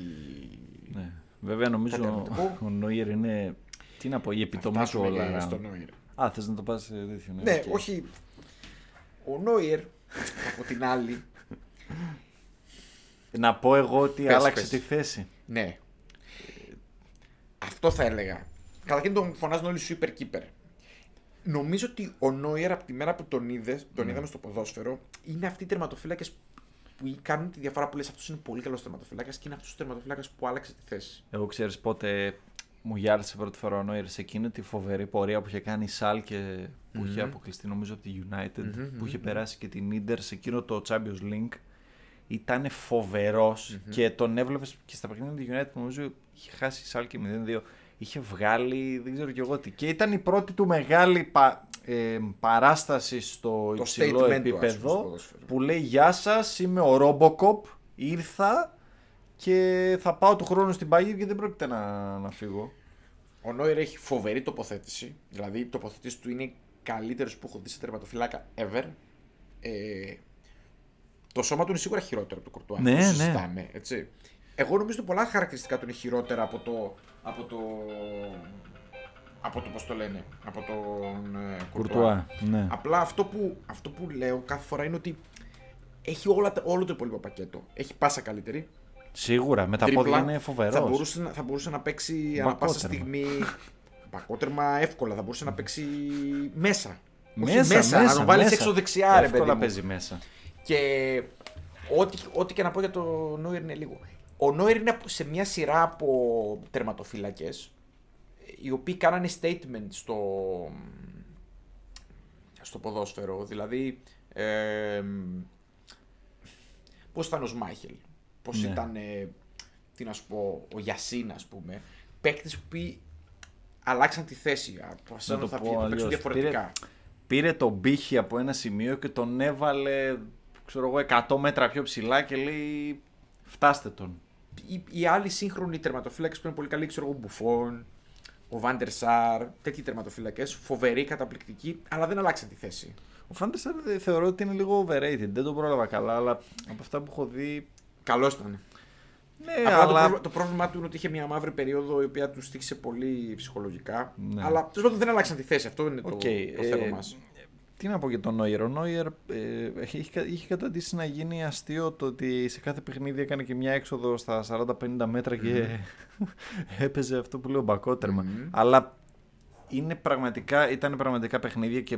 Ναι. Βέβαια νομίζω Κάτι αρνητικό. ο Νόιερ είναι. Τι να πω, η επιτομή του φτάσουμε όλα. και around. στο Νόιερ. Α, θες να το πας σε τέτοιο. Ναι, οκ. όχι. Ο Νόιερ, από την άλλη, Να πω εγώ ότι Πες, άλλαξε πες. τη θέση. ναι. Αυτό θα έλεγα. Καταρχήν τον φωνάζουν όλοι super keeper. Νομίζω ότι ο Νόιερ από τη μέρα που τον είδε, τον είδαμε στο ποδόσφαιρο, είναι αυτοί οι τερματοφύλακες που κάνουν τη διαφορά που λες: Αυτός είναι πολύ καλός τερματοφύλακας και είναι αυτός ο τερματοφύλακας που άλλαξε τη θέση. Εγώ ξέρεις πότε μου γυάλισε πρώτη φορά ο Νόιερ σε εκείνη τη φοβερή πορεία που είχε κάνει η Σάλκε που είχε αποκλειστεί νομίζω από τη United, που είχε περάσει και την Ίντερ σε εκείνο το Champions League. Ήταν φοβερός και τον έβλεπες και στα παιχνίδια του United νομίζω είχε χάσει η Σάλκε 0-2. Είχε βγάλει, δεν ξέρω κι εγώ τι. Και ήταν η πρώτη του μεγάλη πα- ε, παράσταση στο Το υψηλό statement του, ας πούμε, επίπεδο στο ποδόσφαιρο. που λέει Γεια σας, είμαι ο Robocop, ήρθα και θα πάω του χρόνου στην Πάγια και δεν πρόκειται να, να φύγω. Ο Νόιερ έχει φοβερή τοποθέτηση. Δηλαδή, η τοποθέτηση του είναι καλύτερο που έχω δει σε τερματοφυλάκα ever. Ε, το σώμα του είναι σίγουρα χειρότερο από το Κορτουά. Ναι, το ναι. συζητάμε, έτσι. Εγώ νομίζω ότι πολλά χαρακτηριστικά του είναι χειρότερα από το. Από το από το πώς το λένε, από τον ε, Κουρτουά, ναι. Απλά αυτό που, αυτό που λέω κάθε φορά είναι ότι έχει όλα, τα- όλο το υπόλοιπο πακέτο. Έχει πάσα καλύτερη, Σίγουρα, με τα τρίπλα. πόδια είναι φοβερός. Θα μπορούσε, να- θα μπορούσε να παίξει ανά πάσα Μπακότερμα. στιγμή. Μπακότερμα εύκολα. Θα μπορούσε να παίξει μέσα. Όχι Μέσα, μέσα, μέσα, να τον βάλεις μέσα. έξω δεξιά, ρε Εύκολα παιδί μου. παίζει μέσα. Και ό,τι, ό,τι και να πω για το Νόιερ είναι λίγο. Ο Νόιερ είναι σε μια σειρά από τερματοφύλακες οι οποίοι κάνανε statement στο, στο ποδόσφαιρο. Δηλαδή, ε, πώς ήταν ο Σμάιχελ, πώς Ναι. ήταν, ε, τι να σου πω, ο Γιασίν ας πούμε. Παίκτες που αλλάξαν τη θέση, αποφασίσαν Να ότι το θα πω βγει- θα παίξουν αλλιώς. διαφορετικά. Πήρε τον πύχη από ένα σημείο και τον έβαλε, ξέρω εγώ, 100 μέτρα πιο ψηλά και λέει φτάστε τον. οι, οι άλλοι σύγχρονοι τερματοφύλακες που είναι πολύ καλοί, ξέρω εγώ, Μπουφόν, ο Βάντερ Σάρ, τέτοιοι τερματοφύλακες, φοβεροί, καταπληκτικοί, αλλά δεν αλλάξαν τη θέση. Ο Φάντερσαρ θεωρώ ότι είναι λίγο overrated. Δεν τον πρόλαβα καλά, αλλά από αυτά που έχω δει. Καλός ήταν. Ναι, Απλά το, αλλά. πρόβλημα, το πρόβλημά του είναι ότι είχε μια μαύρη περίοδο η οποία του στοίχισε πολύ ψυχολογικά. Ναι. Αλλά τέλος πάντων δεν αλλάξαν τη θέση. Αυτό είναι το, Οκ, το ε, θέμα μας. Τι να πω για τον Νόιερ. Ο Νόιερ ε, είχε, είχε καταντήσει να γίνει αστείο το ότι σε κάθε παιχνίδι έκανε και μια έξοδο στα 40-50 μέτρα και έπαιζε αυτό που λέω μπακότερμα. Μμμ. Αλλά είναι πραγματικά, ήταν πραγματικά παιχνίδια και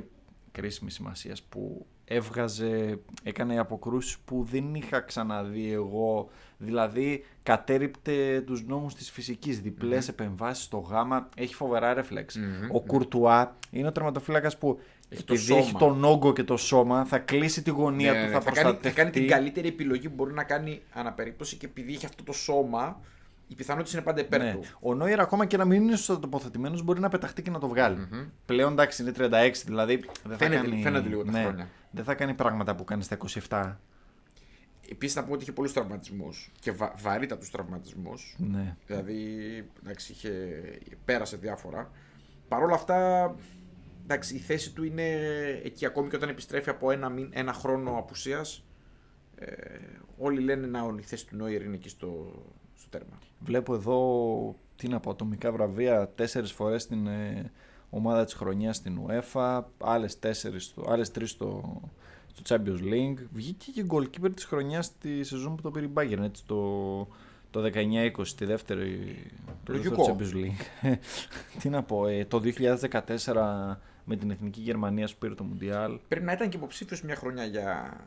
κρίσιμη σημασίας που έβγαζε, έκανε αποκρούσεις που δεν είχα ξαναδεί εγώ. Δηλαδή κατέριπτε τους νόμους της φυσικής, διπλές επεμβάσεις στο γάμα, έχει φοβερά ρεφλεξ. Μμμ, Ο Κουρτουά είναι ο τερματοφύλακας που Έχει το επειδή έχει σώμα. τον όγκο και το σώμα θα κλείσει τη γωνία Ναι, του, ναι, θα, θα, κάνει, θα προστατευτεί. κάνει την καλύτερη επιλογή που μπορεί να κάνει αναπερίπτωση και επειδή έχει αυτό το σώμα, οι πιθανότητε είναι πάντα υπέρ Ναι. του. Ο Νόιερ ακόμα και να μην είναι στο τοποθετημένος μπορεί να πεταχτεί και να το βγαλει Πλέον εντάξει είναι 36, δηλαδή δεν θα Φαίνεται- κάνει, φαίνεται λίγο τα ναι, χρόνια. Δεν θα κάνει πράγματα που κάνει στα 27. Επίσης να πω ότι είχε πολλούς τραυματισμούς και βα, βαρύτατου τραυματισμούς. Ναι. Δηλαδή, εντάξει, είχε, πέρασε διάφορα. Παρ' όλα αυτά, εντάξει, η θέση του είναι εκεί ακόμη και όταν επιστρέφει από ένα, μήν- ένα χρόνο απουσίας. Ε, όλοι λένε να η θέση του Νόιερ είναι εκεί στο, στο τέρμα. Βλέπω εδώ, τι να πω, ατομικά βραβεία τέσσερις φορές στην ε, ομάδα της χρονιάς στην UEFA, άλλες, τέσσερις, στο- άλλες τρεις στο, στο Champions League. Βγήκε και goalkeeper της χρονιάς τη σεζόν που το πήρε η Bayern, έτσι, το, το 19-20 τη δεύτερη το Λογικό. δεύτερο Champions League. Τι να πω, ε, το 2014 με την Εθνική Γερμανία που πήρε το Μουντιάλ. Πρέπει να ήταν και υποψήφιος μια χρονιά για,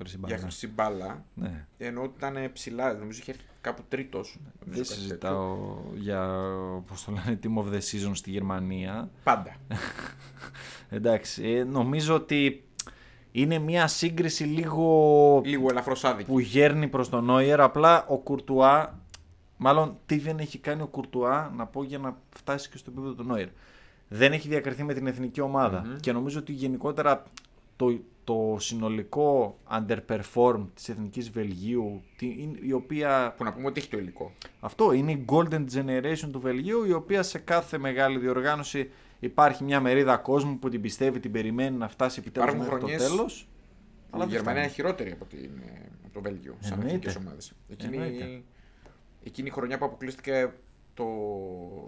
Χρυσή για μπάλα. χρυσή μπάλα. Ναι. Ενώ ότι ήταν ψηλά, νομίζω είχε έρθει κάπου τρίτος. Δεν συζητάω για πώς το λένε, Team of the Season στη Γερμανία. Πάντα. Εντάξει, ε, νομίζω ότι είναι μια σύγκριση λίγο Λίγο ελαφρώς άδικη. που γέρνει προς τον Νόιερ. Απλά ο Κουρτουά, μάλλον τι δεν έχει κάνει ο Κουρτουά να πω για να φτάσει και στο επίπεδο του Νόιερ. Δεν έχει διακριθεί με την εθνική ομάδα. Μμμ. Και νομίζω ότι γενικότερα το, το συνολικό underperform της εθνικής Βελγίου, τι- η οποία Που να πούμε ότι έχει το υλικό. αυτό είναι η golden generation του Βελγίου, η οποία σε κάθε μεγάλη διοργάνωση υπάρχει μια μερίδα κόσμου που την πιστεύει, την περιμένει να φτάσει επιτέλους Υπάρχουν μέχρι το χρονιές τέλος. Αλλά η δεν Γερμανία είναι φτάνει. χειρότερη από, την, ε, από το Βέλγιο σαν Εννοείται. εθνικές ομάδες. Εκείνη, Εννοείται. εκείνη η χρονιά που αποκλείστηκε το...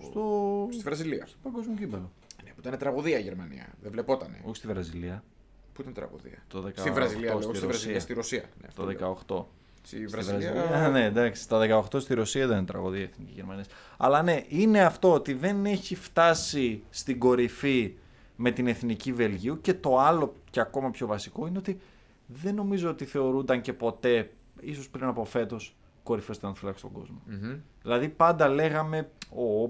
Στο... στη Βραζιλία. στο παγκόσμιο κύπελο. Ναι, που ήταν τραγωδία η Γερμανία. Δεν βλεπότανε. Όχι στη Βραζιλία. Πού ήταν τραγωδία; Το 18, Στη Βραζιλία, λέω, στη όχι στη Βραζιλία, Ρωσία. στη Ρωσία. Ναι, αυτό λέω. Το 18. Στη Στη Βραζιλία. Βραζιλία. Ναι, εντάξει. Τα 18 στη Ρωσία δεν είναι τραγωδία η εθνική Γερμανία. Αλλά ναι, είναι αυτό ότι δεν έχει φτάσει στην κορυφή με την εθνική Βελγίου. Και το άλλο και ακόμα πιο βασικό είναι ότι δεν νομίζω ότι θεωρούνταν και ποτέ, ίσως πριν από φέτος, κορυφαίο τερματοφύλακα στον κόσμο. Μμμ. Δηλαδή πάντα λέγαμε ο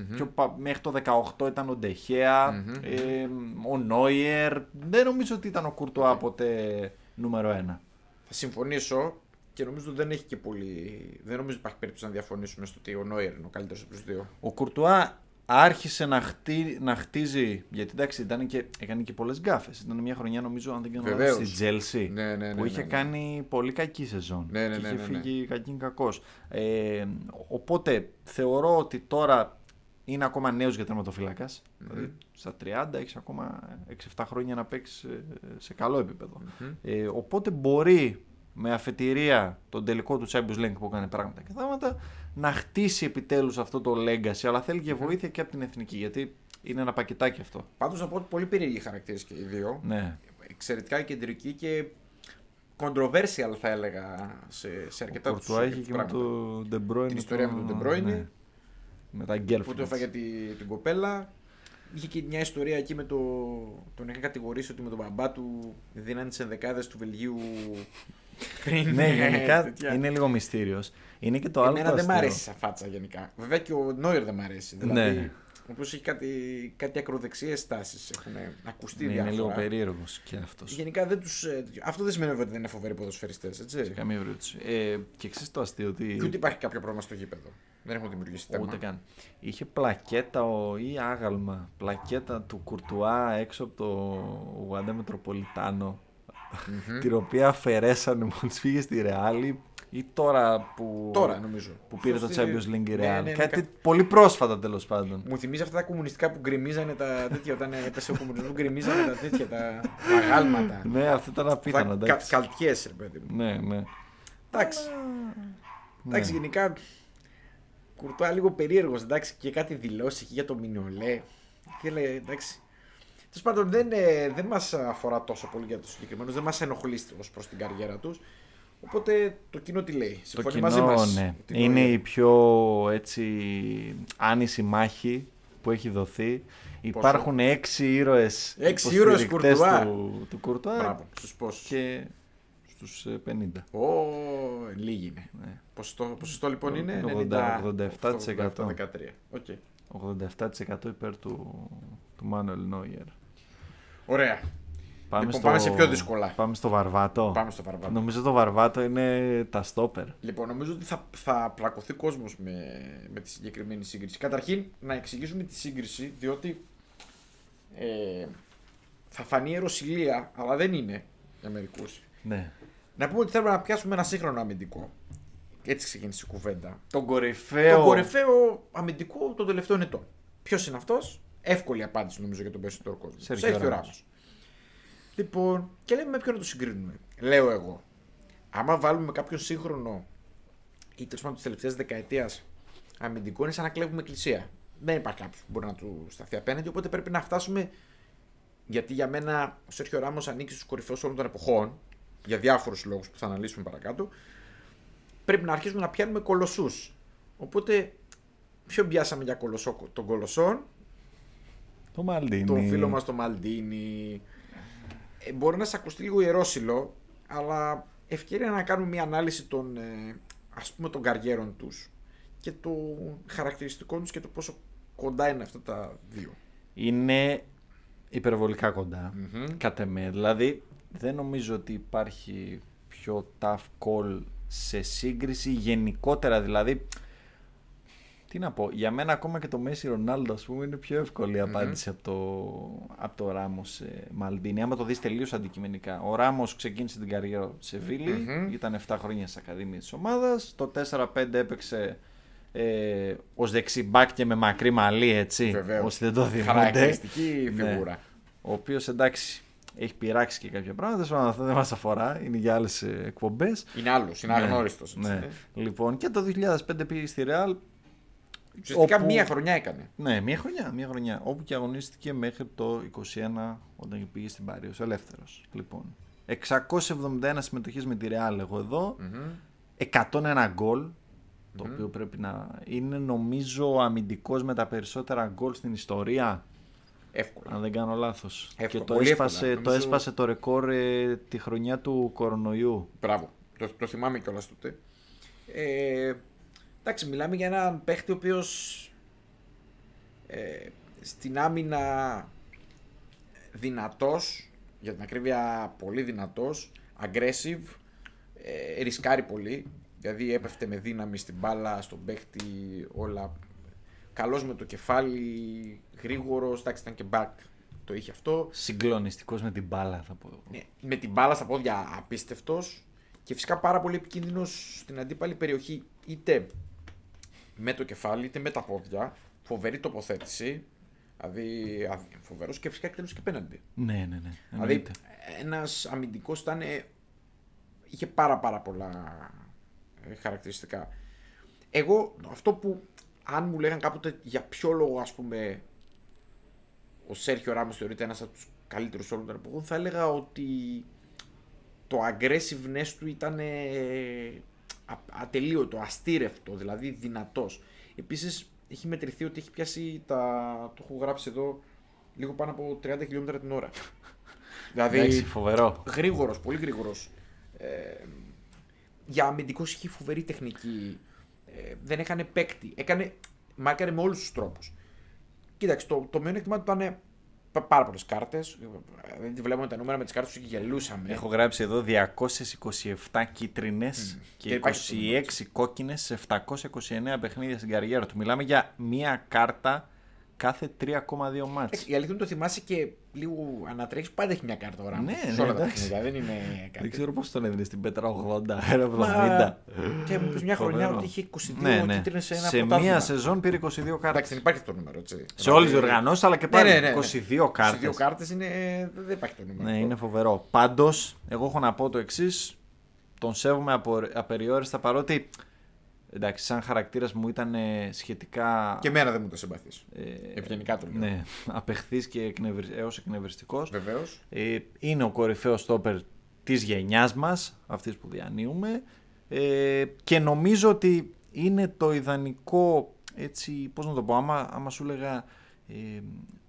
Όμπλακ, πιο πα- μέχρι το 18 ήταν ο ντεχεα Μμμ. ε, ο Νόιερ. Δεν νομίζω ότι ήταν ο Κουρτουά ποτέ νούμερο ένα. Θα συμφωνήσω και νομίζω ότι δεν έχει και πολύ. Δεν νομίζω ότι υπάρχει περίπτωση να διαφωνήσουμε στο ότι ο Νόιερ είναι ο καλύτερος από τους δύο. Ο Κουρτουά άρχισε να, χτί, να χτίζει, γιατί εντάξει ήταν και, έκανε και πολλές γκάφες. Ήταν μια χρονιά νομίζω, αν δεν κάνω λάθος, Βεβαίως. στη Τζέλσι, Ναι, ναι, ναι, που είχε ναι, ναι. κάνει πολύ κακή σεζόν. Ναι, ναι, και ναι, είχε ναι, ναι. φύγει κακήν κακώς. Ε, οπότε θεωρώ ότι τώρα είναι ακόμα νέος για τερματοφυλάκας. Δηλαδή στα 30 έχεις ακόμα 6-7 χρόνια να παίξεις σε καλό επίπεδο. Μμμ. Ε, οπότε μπορεί με αφετηρία τον τελικό του Champions League που έκανε πράγματα και θάματα να χτίσει επιτέλους αυτό το legacy αλλά θέλει και βοήθεια και από την εθνική γιατί είναι ένα πακετάκι αυτό. Πάντως να πω ότι πολύ περίεργοι χαρακτήρες και οι δύο. Ναι. Εξαιρετικά κεντρική και controversial θα έλεγα σε, σε Ο αρκετά τους Κουρτουά είχε αρκετά και με πράγματα. το De Bruyne. Την ιστορία με τον De Bruyne. ναι. Με τα Που girlfriends. του έφαγε τη, την κοπέλα. Είχε και μια ιστορία εκεί με το. Τον είχαν κατηγορήσει ότι με τον μπαμπά του δίνανε τις ενδεκάδες του Βελγίου πριν. ναι, ε, γενικά τέτοια. είναι λίγο μυστήριος. Είναι και το άλλο Εμένα το δεν μ' αστείο. αρέσει σαν φάτσα γενικά. Βέβαια και ο Νόιερ δεν μ' αρέσει. Δηλαδή, Ναι. ο οποίο έχει κάτι, κάτι ακροδεξιέ τάσει. Έχουν ακουστεί Ναι, είναι διάφορα. λίγο περίεργος και αυτός. Γενικά δεν τους, ε, αυτό δεν σημαίνει βέβαια ότι δεν είναι φοβεροί ποδοσφαιριστές, έτσι. Καμία ερώτηση. Ε, και ξέρεις το αστείο ότι... Και ούτε υπάρχει κάποιο πρόβλημα στο γήπεδο. Δεν έχουμε δημιουργήσει θέμα. Ούτε καν. Είχε πλακέτα ο, ή άγαλμα, πλακέτα του Κουρτουά έξω από το Ουάντα Μετροπολιτάνο, Μμμ. την οποία αφαιρέσανε μόλις φύγε στη Ρεάλη ή τώρα που, Τώρα νομίζω. που πήρε το Σωστή- Champions League η Ναι, Real. ναι, ναι, Κάτι κα- πολύ πρόσφατα τέλος πάντων. Μου θυμίζει αυτά τα κομμουνιστικά που γκρεμίζανε τα τέτοια όταν έπεσε ο κομμουνισμός. Γκρεμίζανε τα τέτοια, τα, τα γάλματα. ναι, αυτό ήταν απίθανο, τα εντάξει. κα, καλτιές, ρε παιδί μου. Ναι, ναι. Εντάξει. Εντάξει, Ναι. γενικά. Κουρτουά λίγο περίεργος, εντάξει, και κάτι δηλώσει εκεί για το Μινιολέ. Και λέει, εντάξει. Τέλος πάντων, δεν, ε, δεν μας αφορά τόσο πολύ για τους συγκεκριμένους, δεν μας ενοχλεί ως προς την καριέρα τους. Οπότε το κοινό τι λέει. Το Συμφωνεί κοινό, μαζί μας. ναι. ότι το- Είναι η πιο έτσι άνηση μάχη που έχει δοθεί. Υπάρχουν έξι ήρωες Έξι ήρωες υποστηρικτές Κουρτουά. του, του Κουρτουά Μπράβο, στους πόσους. και στους ε, 50. Ω, λίγοι είναι. Ναι. Ποσοστό, ποσοστό λοιπόν είναι 80, 90, 87%. 13. Οκ. 87% υπέρ του, του Μάνουελ Νόιερ. Ωραία. Λοιπόν, πάμε σε πιο δύσκολα. Πάμε στο βαρβάτο. Πάμε στο βαρβάτο. Νομίζω το βαρβάτο είναι τα στόπερ. Λοιπόν, νομίζω ότι θα, θα πλακωθεί κόσμος με, με τη συγκεκριμένη σύγκριση. Καταρχήν, να εξηγήσουμε τη σύγκριση, διότι ε, θα φανεί ερωσιλία, αλλά δεν είναι για μερικούς. Ναι. Να πούμε ότι θέλουμε να πιάσουμε ένα σύγχρονο αμυντικό. Έτσι ξεκίνησε η κουβέντα. Τον κορυφαίο. Το κορυφαίο αμυντικό των τελευταίων ετών. Ποιος είναι αυτός, εύκολη απάντηση νομίζω για τον περισσότερο κόσμο. Σέρχιο Σέρχιο Ράμος. Ράμος. Λοιπόν, και λέμε με ποιον να το συγκρίνουμε. Λέω εγώ. Άμα βάλουμε κάποιον σύγχρονο ή τέλος πάντων της τελευταίας δεκαετίας αμυντικό, είναι σαν να κλέβουμε εκκλησία. Δεν υπάρχει κάποιος που μπορεί να του σταθεί απέναντι, οπότε πρέπει να φτάσουμε. Γιατί για μένα ο Σέρχιο Ράμος ανήκει στους κορυφαίους όλων των εποχών, για διάφορους λόγους που θα αναλύσουμε παρακάτω. πρέπει να αρχίσουμε να πιάνουμε κολοσσούς. Οπότε, ποιο πιάσαμε για κολοσσό, τον κολοσσόν, Το Μαλντίνι. τον φίλο μας τον Μαλντίνη. Ε, μπορεί να σε ακουστεί λίγο ιερόσιλο, αλλά ευκαιρία να κάνουμε μια ανάλυση των, ε, ας πούμε, των καριέρων τους και των χαρακτηριστικών τους και το πόσο κοντά είναι αυτά τα δύο. Είναι υπερβολικά κοντά. Κατ' εμέ. Δηλαδή, δεν νομίζω ότι υπάρχει πιο tough call σε σύγκριση γενικότερα. Δηλαδή, τι να πω, για μένα ακόμα και το Μέση Ρονάλντο, ας πούμε, είναι πιο εύκολη η απάντηση από το, από το Ράμος ε, Μαλντίνη. Άμα το δεις τελείως αντικειμενικά. Ο Ράμος ξεκίνησε την καριέρα του σε βιλη ήταν 7 χρόνια στις Ακαδημίες της ομάδας. Το 4-5 έπαιξε ε, ως δεξιμπάκ και με μακρύ μαλλί, έτσι. Βεβαίως. Όσοι δεν το θυμούνται. Χαρακτηριστική Ναι. φιγούρα. Ο οποίος εντάξει έχει πειράξει και κάποια πράγματα. τέλος πάντων, Αυτό δεν μας αφορά. Είναι για άλλες εκπομπές. Είναι άλλος, είναι αγνώριστος. έτσι, Ναι. ε. Λοιπόν, και το 2005 πήγε στη Real. Ουσιαστικά όπου- μία χρονιά έκανε. Ναι, μία χρονιά, μία χρονιά. Όπου και αγωνίστηκε μέχρι το 21 όταν πήγε στην Πάρη ως ελεύθερος. Λοιπόν, 671 συμμετοχές με τη Real εγώ εδώ. 101 γκολ. Το οποίο πρέπει να είναι νομίζω αμυντικός με τα περισσότερα γκολ στην ιστορία. Εύκολα. Αν δεν κάνω λάθος. Εύκολα, Και το πολύ έσπασε, εύκολα. το Νομίζω- έσπασε το ρεκόρ ε, τη χρονιά του κορονοϊού. Μπράβο. Το, το θυμάμαι κιόλας τότε. Ε, εντάξει, μιλάμε για έναν παίχτη ο οποίος ε, στην άμυνα δυνατός, για την ακρίβεια πολύ δυνατός, aggressive, ε, ρισκάρει πολύ, δηλαδή έπεφτε με δύναμη στην μπάλα, στον παίχτη, όλα. Καλός με το κεφάλι, γρήγορος, εντάξει ήταν και back, το είχε αυτό. Συγκλονιστικός με την μπάλα θα πω. Ναι, με την μπάλα στα πόδια απίστευτος και φυσικά πάρα πολύ επικίνδυνος στην αντίπαλη περιοχή είτε με το κεφάλι είτε με τα πόδια. Φοβερή τοποθέτηση. Δηλαδή φοβερός και φυσικά εκτέλεση και πέναντι. Ναι, ναι, ναι. Δηλαδή εννοείται. ένας αμυντικός ήταν. ε, είχε πάρα πάρα πολλά ε, χαρακτηριστικά. Εγώ αυτό που αν μου λέγανε κάποτε για ποιο λόγο ας πούμε ο Σέρχιο Ράμος θεωρείται ένας από τους καλύτερους όλων των εποχών θα έλεγα ότι το aggressiveness του ήταν ε, α- ατελείωτο, αστήρευτο, δηλαδή δυνατός. Επίσης έχει μετρηθεί ότι έχει πιάσει τα... το έχω γράψει εδώ λίγο πάνω από 30 χιλιόμετρα την ώρα. δηλαδή Εντάξει, φοβερό. γρήγορος, πολύ γρήγορος. Ε, για αμυντικός είχε φοβερή τεχνική. Ε, δεν έκανε παίκτη. Έκανε, μάρκαρε με όλους τους τρόπους. Κοίταξε, το, το μειονέκτημά του ήταν πα- πάρα πολλές κάρτες. Δεν τη βλέπουμε τα νούμερα με τις κάρτες τους και γελούσαμε. Έχω γράψει εδώ 227 κίτρινες Και και υπάρχει 26 κόκκινες σε 729 παιχνίδια στην καριέρα του. Μιλάμε για μία κάρτα κάθε 3,2 μάτς. Η αλήθεια είναι το θυμάσαι και λίγο ανατρέχεις. Πάντα έχει μια κάρτα ο Ράμος. Ναι, σε ναι, όλα τα εντάξει. παιχνίδια. Δεν είναι κάτι. Δεν ξέρω πώς τον έδινες στην πέτρα 80, ένα 70. Μα, Και μου πει μια χρονιά Φοβερό. ότι είχε 22 ναι, ναι. κίτρινες σε ένα Σε πρωτάθλημα. μία σεζόν πήρε 22 κάρτες. Εντάξει, δεν υπάρχει αυτό το νούμερο. Έτσι. Σε όλες τις Δηλαδή, οργανώσεις, αλλά και Ναι, πάλι ναι, ναι, ναι. 22 κάρτες. 22 κάρτες είναι. Δεν υπάρχει το νούμερο. Ναι, αυτό. είναι φοβερό. Πάντως, εγώ έχω να πω το εξής. Τον σέβομαι απο, απεριόριστα παρότι. Εντάξει, σαν χαρακτήρας μου ήταν ε, σχετικά. Και εμένα δεν μου το συμπαθείς. ε, Ευγενικά το λέω. Ναι, απεχθής και εκνευρι... έως εκνευριστικός. Βεβαίως. Ε, είναι ο κορυφαίος στόπερ της γενιάς μας, αυτής που διανύουμε. Ε, και νομίζω ότι είναι το ιδανικό, έτσι, πώς να το πω, άμα, άμα σου έλεγα ε,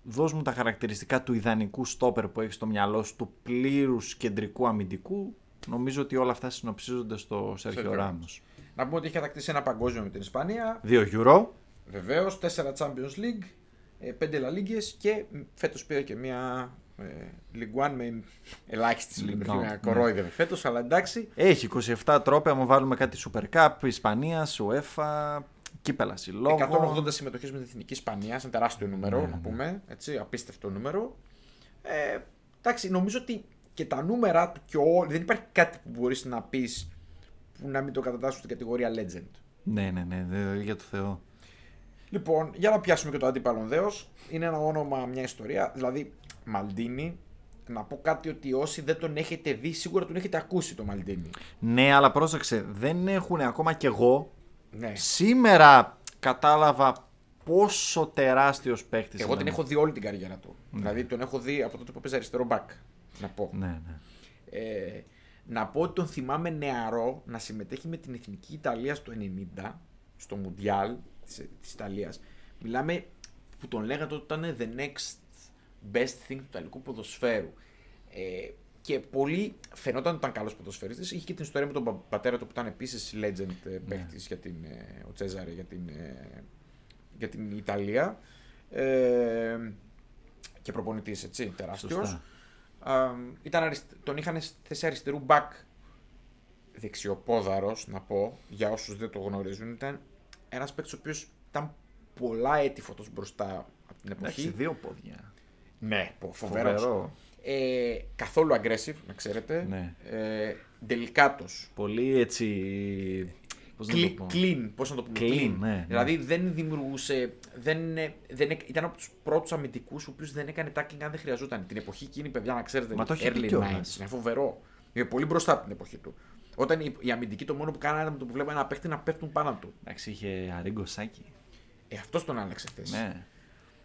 δώσ' μου τα χαρακτηριστικά του ιδανικού στόπερ που έχεις στο μυαλό σου, του πλήρους κεντρικού αμυντικού, νομίζω ότι όλα αυτά συνοψίζονται στο Σέρχιο Σέρχιο Ράμος. Να πούμε ότι έχει κατακτήσει ένα παγκόσμιο με την Ισπανία. 2 euro, Βεβαίως, 4 Champions League, 5 La Ligas και φέτος πήρε και μια ε, League One με ελάχιστη συμμετοχή. League One, Με ναι. κορόιδευε φέτος, αλλά εντάξει. έχει 27 τρόπια, άμα βάλουμε κάτι Super Cup, Ισπανίας, UEFA, κύπελα συλλόγων. 180 συμμετοχές με την εθνική Ισπανία, ένα τεράστιο νούμερο, Ναι, να ναι. πούμε. Έτσι, απίστευτο νούμερο. Ε, εντάξει, νομίζω ότι και τα νούμερα του και all, δεν υπάρχει κάτι που μπορείς να πεις που να μην το κατατάσσουν στην κατηγορία legend. Ναι, ναι, ναι, δε- για το Θεό. Λοιπόν, για να πιάσουμε και το αντίπαλον δέος. Είναι ένα όνομα, μια ιστορία. Δηλαδή, Μαλντίνη. Να πω κάτι ότι όσοι δεν τον έχετε δει, σίγουρα τον έχετε ακούσει το Μαλντίνη. Ναι, αλλά πρόσεξε, δεν έχουν ακόμα κι εγώ. Ναι. Σήμερα κατάλαβα πόσο τεράστιος παίχτης Εγώ είναι. την έχω δει όλη την καριέρα του. Δηλαδή, τον έχω δει από τότε που παίζει αριστερό μπακ. Να πω. Ναι, ναι. Ε, Να πω ότι τον θυμάμαι νεαρό να συμμετέχει με την Εθνική Ιταλία στο 90, στο Μουντιάλ της, της Ιταλίας. Μιλάμε που τον λέγατε ότι ήταν the next best thing του Ιταλικού ποδοσφαίρου. Ε, και πολύ φαινόταν ότι ήταν καλός ποδοσφαιριστής. Είχε και την ιστορία με τον πα- πατέρα του που ήταν επίσης legend ε, παίχτης για την, ε, ο Τσέζαρε για την, ε, για την Ιταλία. Ε, και προπονητής, έτσι, τεράστιος. Σωστά. Α, ήταν αριστε... Τον είχαν στη θέση αριστερού μπακ δεξιοπόδαρος, να πω, για όσους δεν το γνωρίζουν. Ήταν ένας παίκτης ο οποίος ήταν πολλά έτη φωτός μπροστά από την εποχή. Εντάξει, δύο πόδια. Ναι, φοβερός. Φοβερό. Ε, καθόλου aggressive, να ξέρετε. Ναι. Ε, delikatos. Πολύ έτσι. Πώς να το Clean, πω. clean, πώς να το πούμε, Clean, clean. ναι, ναι. Δηλαδή δεν δημιουργούσε, δεν, ε, δεν, έκ- ήταν από τους πρώτους αμυντικούς ο οποίος δεν έκανε tackling αν δεν χρειαζόταν. Την εποχή εκείνη, παιδιά, να ξέρετε, Μα το έχει πει early κιόλας. 90s, είναι φοβερό. Είναι πολύ μπροστά από την εποχή του. Όταν οι, οι αμυντικοί το μόνο που κάνανε ήταν με το που βλέπανε ένα παίχτη να πέφτουν πάνω του. Εντάξει, είχε αρίγκο σάκι. Ε, αυτός τον άλλαξε θέση. Ναι,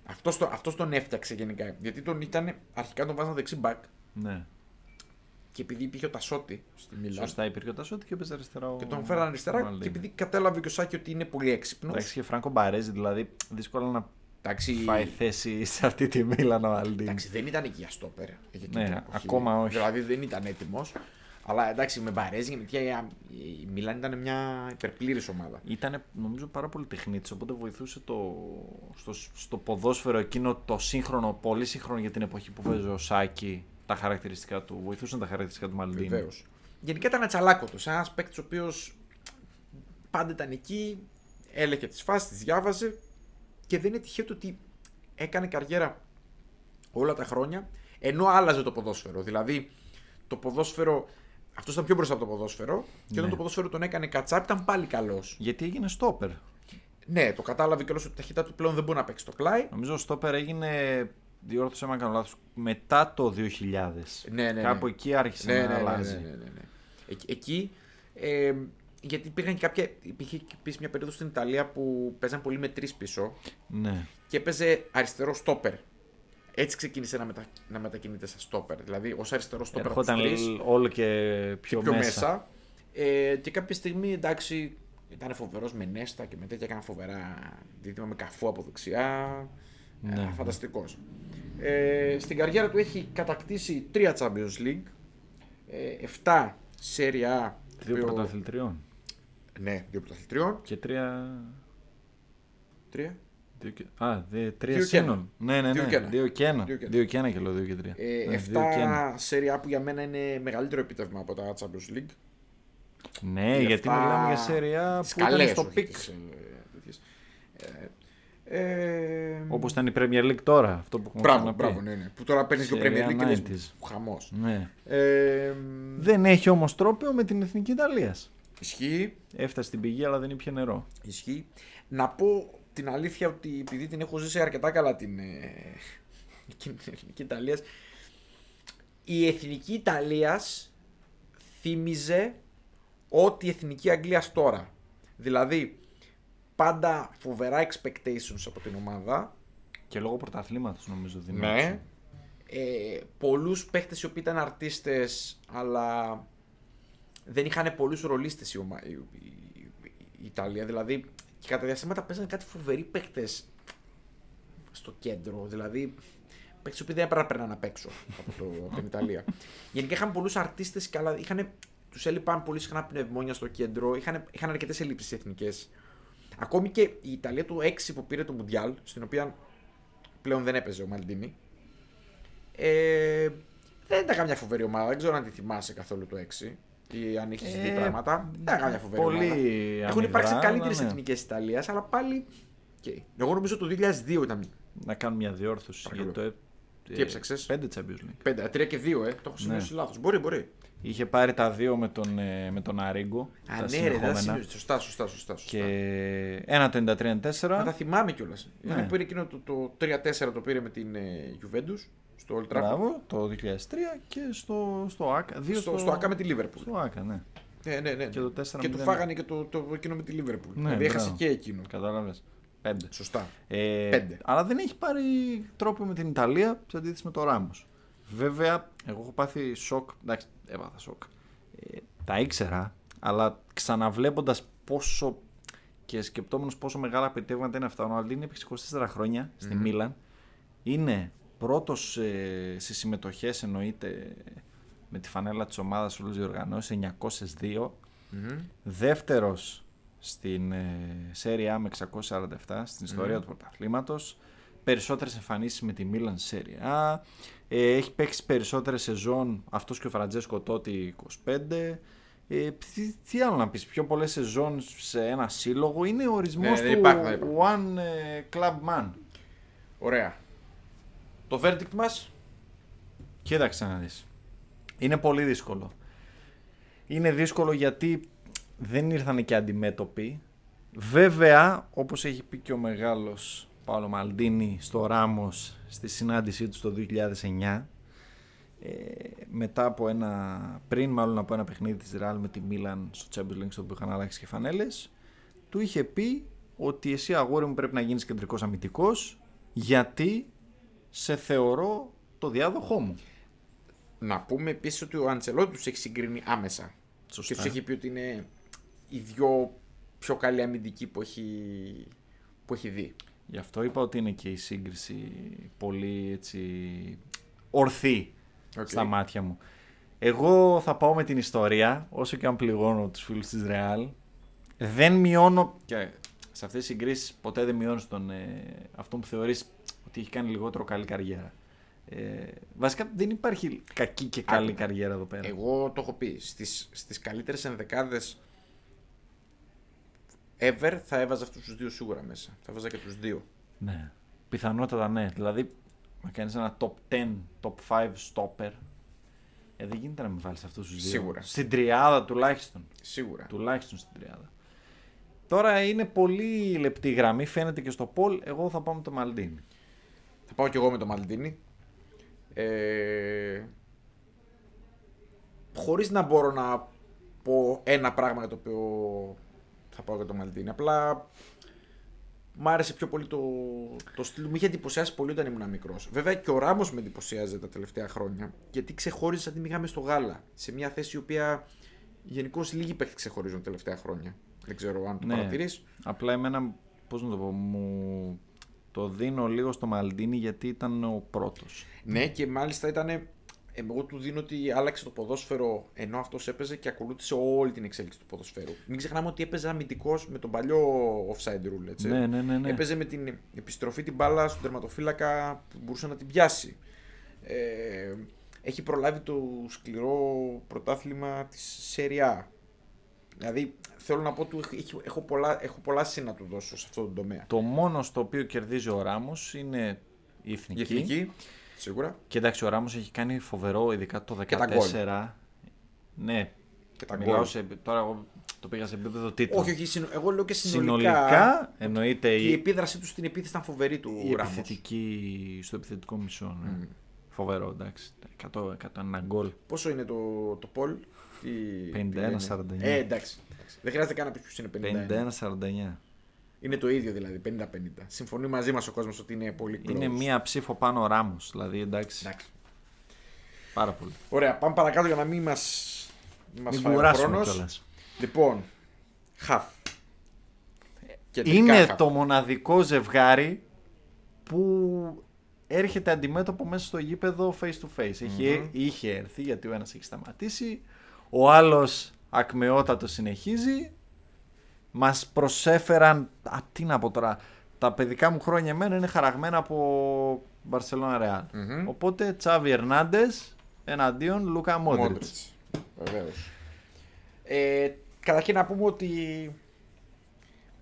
Αυτός, το, αυτός τον έφτιαξε γενικά. Γιατί τον ήταν, αρχικά τον βάζανε δεξί back ναι. Και επειδή υπήρχε ο Τασότη στη Μίλαν. Σωστά υπήρχε ο Τασότη και έπαιζε αριστερά. ο- Και τον φέραν ο αριστερά Μαλντίνη. και επειδή κατάλαβε και ο Σάκη ότι είναι πολύ έξυπνος. Εντάξει, είχε Φράνκο Μπαρέζη, δηλαδή δύσκολα να Εντάξει, φάει θέση σε αυτή τη Μίλαν ο Αλντίν. εντάξει, δεν ήταν εκεί για στόπερ. για εκείνη Ναι, την εποχή. ακόμα όχι. Δηλαδή δεν ήταν έτοιμος. Αλλά εντάξει, με Μπαρέζη γιατί η, η Μίλαν ήταν μια υπερπλήρης ομάδα. Ήταν νομίζω πάρα πολύ τεχνίτης, οπότε βοηθούσε το, στο, στο ποδόσφαιρο εκείνο το σύγχρονο, πολύ σύγχρονο για την εποχή που παίζει ο Σάκη, τα χαρακτηριστικά του. Βοηθούσαν τα χαρακτηριστικά του Μαλντίνη. Βεβαίως. Γενικά ήταν ατσαλάκωτο. Ένας παίκτης ο οποίος πάντα ήταν εκεί, έλεγε τις φάσεις, τις διάβαζε και δεν είναι τυχαίο το ότι έκανε καριέρα όλα τα χρόνια ενώ άλλαζε το ποδόσφαιρο. Δηλαδή το ποδόσφαιρο. Αυτός ήταν πιο μπροστά από το ποδόσφαιρο και όταν Ναι. το ποδόσφαιρο τον έκανε κατσάπ ήταν πάλι καλός. Γιατί έγινε στόπερ. Ναι, το κατάλαβε κιόλας ότι η ταχύτητα του πλέον δεν μπορεί να παίξει το πλάι. Νομίζω ο στόπερ έγινε, διόρθωσε με αν κάνω λάθος, μετά το 2000. Ναι, ναι, ναι. Κάπου εκεί άρχισε Ναι, να ναι, ναι, αλλάζει. ναι, ναι, ναι, ναι. Εκεί, εκεί ε, γιατί υπήρχαν και κάποια. Υπήρχε επίσης μια περίοδος στην Ιταλία που παίζαν πολύ με τρεις πίσω Ναι. και έπαιζε αριστερό στόπερ. Έτσι ξεκίνησε να, μετα... να μετακινείται σε στόπερ. Δηλαδή, ως αριστερό στόπερ από τους Ερχόταν τρεις, όλο και πιο, πιο μέσα. μέσα. Ε, και κάποια στιγμή εντάξει, ήταν φοβερός με Νέστα και μετά και έκανε φοβερά δίδυμα με καφού από δεξιά. Ναι. Ε, Φανταστικός. Ε, στην καριέρα του έχει κατακτήσει τρία Champions League, ε, 7 Serie A. Δύο οποίο- πρωταθλητριών. Ναι, δύο πρωταθλητριών. Και τρία. Τρία. Δύο και... Α, δε, τρία Δύο και ένα. σύνολ. Ναι, ναι, ναι. Δύο και ένα. Δύο και ένα. Δύο και ένα. Δύο και ένα και λέω δύο και τρία. Ε, Ναι, 7 δύο και ένα. Serie A που για μένα είναι μεγαλύτερο επίτευγμα από τα Champions League. Ναι, Και γιατί αυτά μιλάμε για σέρια τις που ήταν καλές, στο όχι πικ. τις, ε, τέτοιες. Ε, ε, Όπως ήταν η Premier League τώρα. Αυτό που έχουμε Μπράβο, ξαναπεί. μπράβο, ναι, ναι. Που τώρα παίρνεις και ο Serie Premier League και λες, 90s. χαμός. Ναι. Ε, Δεν έχει όμως τρόπαιο με την εθνική Ιταλίας. ισχύει, Έφτασε στην πηγή, αλλά δεν ήπια νερό. ισχύει. Να πω την αλήθεια ότι επειδή την έχω ζήσει αρκετά καλά την, ε, την εθνική Ιταλίας, η εθνική Ιταλίας θύμιζε ό,τι η εθνική Αγγλίας τώρα. Δηλαδή, πάντα φοβερά expectations από την ομάδα. Και λόγω πρωταθλήματος νομίζω δεν Ναι. Ε, πολλούς παίχτες οι οποίοι ήταν αρτίστες, αλλά δεν είχαν πολλούς ρολίστες η, ομα... η, η- η Ιταλία. Δηλαδή, και κατά διαστήματα παίζανε κάτι φοβεροί παίχτες στο κέντρο. Δηλαδή, παίχτες οι οποίοι δεν έπρεπε να περνάνε απ' έξω από, το, από την Ιταλία. Γενικά είχαν πολλούς αρτίστες, και αλλά είχαν, τους έλειπαν πολύ συχνά πνευμόνια στο κέντρο. Είχαν, είχαν αρκετές ελλείψεις εθνικές. Ακόμη και η Ιταλία του 6 που πήρε το Μουντιάλ, στην οποία πλέον δεν έπαιζε ο Μαλντίνη. Ε, δεν ήταν καμιά φοβερή ομάδα. Δεν ξέρω αν τη θυμάσαι καθόλου το 6 ή αν έχει δει Ε, πράγματα. Δεν ήταν καμιά φοβερή πολύ ομάδα. Έχουν αμυδρά, υπάρξει αλλά καλύτερε ναι. εθνικές Ιταλίας, αλλά πάλι. Okay. Εγώ νομίζω το 2002 ήταν. Να κάνω μια διόρθωση. Παρακαλώ. Για το, ε, Τι έψαξες; Πέντε Champions League. 5, 3 και 2, ε. Το έχω σημειώσει Ναι. λάθος. Μπορεί, μπορεί. Είχε πάρει τα δύο με τον, ε, με τον Αρίγκο. Α, τα ναι, ρε, δεν συνεχόμενα. σημειώσει. Σωστά, σωστά, σωστά. σωστά. Και ένα το 93-94. Μα τα θυμάμαι κιόλας. Ναι. Ναι. Πήρε εκείνο το, το 3-4 το πήρε με την ε, Juventus στο Old Trafford. Μπράβο, το 2003 και στο, στο ΑΚΑ. Δύο Στο, στο ΑΚΑ με τη Liverpool. Στο ΑΚΑ, ναι. Ναι, ναι, ναι. Και το 4-0. και του φάγανε και το, το, εκείνο με τη Liverpool. Ναι, δηλαδή έχασε μπράβο. και εκείνο. Κατάλαβες. Πέντε. Σωστά. Ε, Πέντε. Αλλά δεν έχει πάρει τρόπο με την Ιταλία σε αντίθεση με το Ράμο. Βέβαια, εγώ έχω πάθει σοκ. Εντάξει, έπαθα σοκ. Ε, τα ήξερα, αλλά ξαναβλέποντας πόσο και σκεπτόμενος πόσο μεγάλα επιτεύγματα είναι αυτά. Ο Ροναλντίνο έπαιξε 24 χρόνια στη Μίλαν. Είναι πρώτος ε, σε συμμετοχές, εννοείται με τη φανέλα της ομάδας όλες τι διοργανώσει, 902. Δεύτερος στην ε, Serie με 647 στην ιστορία του πρωταθλήματος. Περισσότερες εμφανίσεις με τη Μίλαν Serie A. Ε, έχει παίξει περισσότερες σεζόν αυτός και ο Φραντζέσκο τότε 25. Ε, τι, τι, άλλο να πεις, πιο πολλές σεζόν σε ένα σύλλογο είναι ο ορισμός Ναι, του υπάρχει, υπάρχει. One ε, Club Man. Ωραία. Το verdict μας; Κοίταξε να δεις. Είναι πολύ δύσκολο. Είναι δύσκολο γιατί δεν ήρθαν και αντιμέτωποι. Βέβαια, όπως έχει πει και ο μεγάλος Παύλο Μαλντίνη στο Ράμος στη συνάντησή του το 2009, ε, μετά από ένα, πριν μάλλον από ένα παιχνίδι της Real με τη Μίλαν στο Champions League στο οποίο είχαν αλλάξει και φανέλες, του είχε πει ότι εσύ αγόρι μου πρέπει να γίνεις κεντρικός αμυντικός γιατί σε θεωρώ το διάδοχό μου. Να πούμε επίσης ότι ο Αντσελότη τους έχει συγκρίνει άμεσα. Σωστά. Και τους έχει πει ότι είναι οι δυο πιο καλοί αμυντικοί που έχει, που έχει δει. Γι' αυτό είπα ότι είναι και η σύγκριση πολύ έτσι ορθή Οκ. στα μάτια μου. Εγώ θα πάω με την ιστορία, όσο και αν πληγώνω τους φίλους της Real. Δεν μειώνω, και σε αυτές τις συγκρίσεις ποτέ δεν μειώνεις τον, ε, αυτό που θεωρείς ότι έχει κάνει λιγότερο καλή καριέρα. Ε, βασικά δεν υπάρχει κακή και καλή Άκουα. καριέρα εδώ πέρα. Εγώ το έχω πει. Στις, στις καλύτερες ενδεκάδες ever θα έβαζα αυτούς τους δύο σίγουρα μέσα. Θα έβαζα και τους δύο. Ναι. Πιθανότατα ναι. Δηλαδή, να κάνεις ένα top 10, top 5 stopper. Ε, δεν γίνεται να μην βάλεις αυτούς τους δύο. Σίγουρα. Στην τριάδα τουλάχιστον. Σίγουρα. Τουλάχιστον στην τριάδα. Τώρα είναι πολύ λεπτή γραμμή, φαίνεται και στο Πολ. Εγώ θα πάω με το Μαλντίνι. Θα πάω κι εγώ με το Μαλντίνι. Ε, χωρίς να μπορώ να πω ένα πράγμα για το οποίο θα πάω για το Μαλντίνι. Απλά μ' άρεσε πιο πολύ το, το στυλ. Μου είχε εντυπωσιάσει πολύ όταν ήμουν μικρός. Βέβαια και ο Ράμος με εντυπωσιάζει τα τελευταία χρόνια. Γιατί ξεχώριζε σαν τη μηγάμε στο γάλα. Σε μια θέση η οποία γενικώς λίγοι παίχτε ξεχωρίζουν τα τελευταία χρόνια. Δεν ξέρω αν το Ναι. παρατηρείς. Απλά εμένα, πώς να το πω, μου το δίνω λίγο στο Μαλντίνι γιατί ήταν ο πρώτος. Ναι, και μάλιστα ήταν. Εγώ του δίνω ότι άλλαξε το ποδόσφαιρο ενώ αυτός έπαιζε και ακολούθησε όλη την εξέλιξη του ποδοσφαίρου. Μην ξεχνάμε ότι έπαιζε αμυντικός με τον παλιό offside rule. Έτσι. Ναι, ναι, ναι, ναι. Έπαιζε με την επιστροφή την μπάλα στον τερματοφύλακα που μπορούσε να την πιάσει. Ε, έχει προλάβει το σκληρό πρωτάθλημα της Serie A. Δηλαδή θέλω να πω ότι έχει- έχω πολλά, έχω πολλά σύν να του δώσω σε αυτό το τομέα. Το μόνο στο οποίο κερδίζει ο Ράμος είναι η εθνική. Η εθνική, σίγουρα. Και εντάξει, ο Ράμος έχει κάνει φοβερό, ειδικά το 14. Και τα γκολ. Ναι, Και τα μιλάω γκολ. σε, τώρα εγώ το πήγα σε επίπεδο τίτλου. Όχι, όχι, συνο- εγώ λέω και συνολικά. Συνολικά εννοείται Και η η, επίδρασή τους στην επίθεση ήταν φοβερή του η Ράμος. επιθετική, στο επιθετικό μισό. Ναι. Μμ. Φοβερό, εντάξει. 100, 101 γκολ. Πόσο είναι το, το Πολ, τι, 51-49. τι λένε; Ε, εντάξει. εντάξει. Δεν χρειάζεται καν να πεις ποιος είναι 51. 51-49. Είναι το ίδιο δηλαδή, 50-50. Συμφωνεί μαζί μας ο κόσμος ότι είναι πολύ close. Είναι μία ψήφο πάνω ο Ράμος. Δηλαδή εντάξει. Εντάξει. Πάρα πολύ. Ωραία, πάμε παρακάτω για να μην μα. Μας Μην φάει ο κουράσουμε χρόνος. κιόλας. Λοιπόν, χαφ. Κεντρικά Είναι χαφ. το μοναδικό ζευγάρι που έρχεται αντιμέτωπο μέσα στο γήπεδο face to face. Είχε, είχε έρθει γιατί ο ένας έχει σταματήσει, ο άλλος ακμεότατος συνεχίζει. Μας προσέφεραν, α, τι να πω τώρα, τα παιδικά μου χρόνια εμένα είναι χαραγμένα από Barcelona Real. Μμμ. Οπότε Τσάβι Ερνάντες εναντίον Λούκα Μόντριτς. Μόντριτς. Βεβαίως. Ε, καταρχήν να πούμε ότι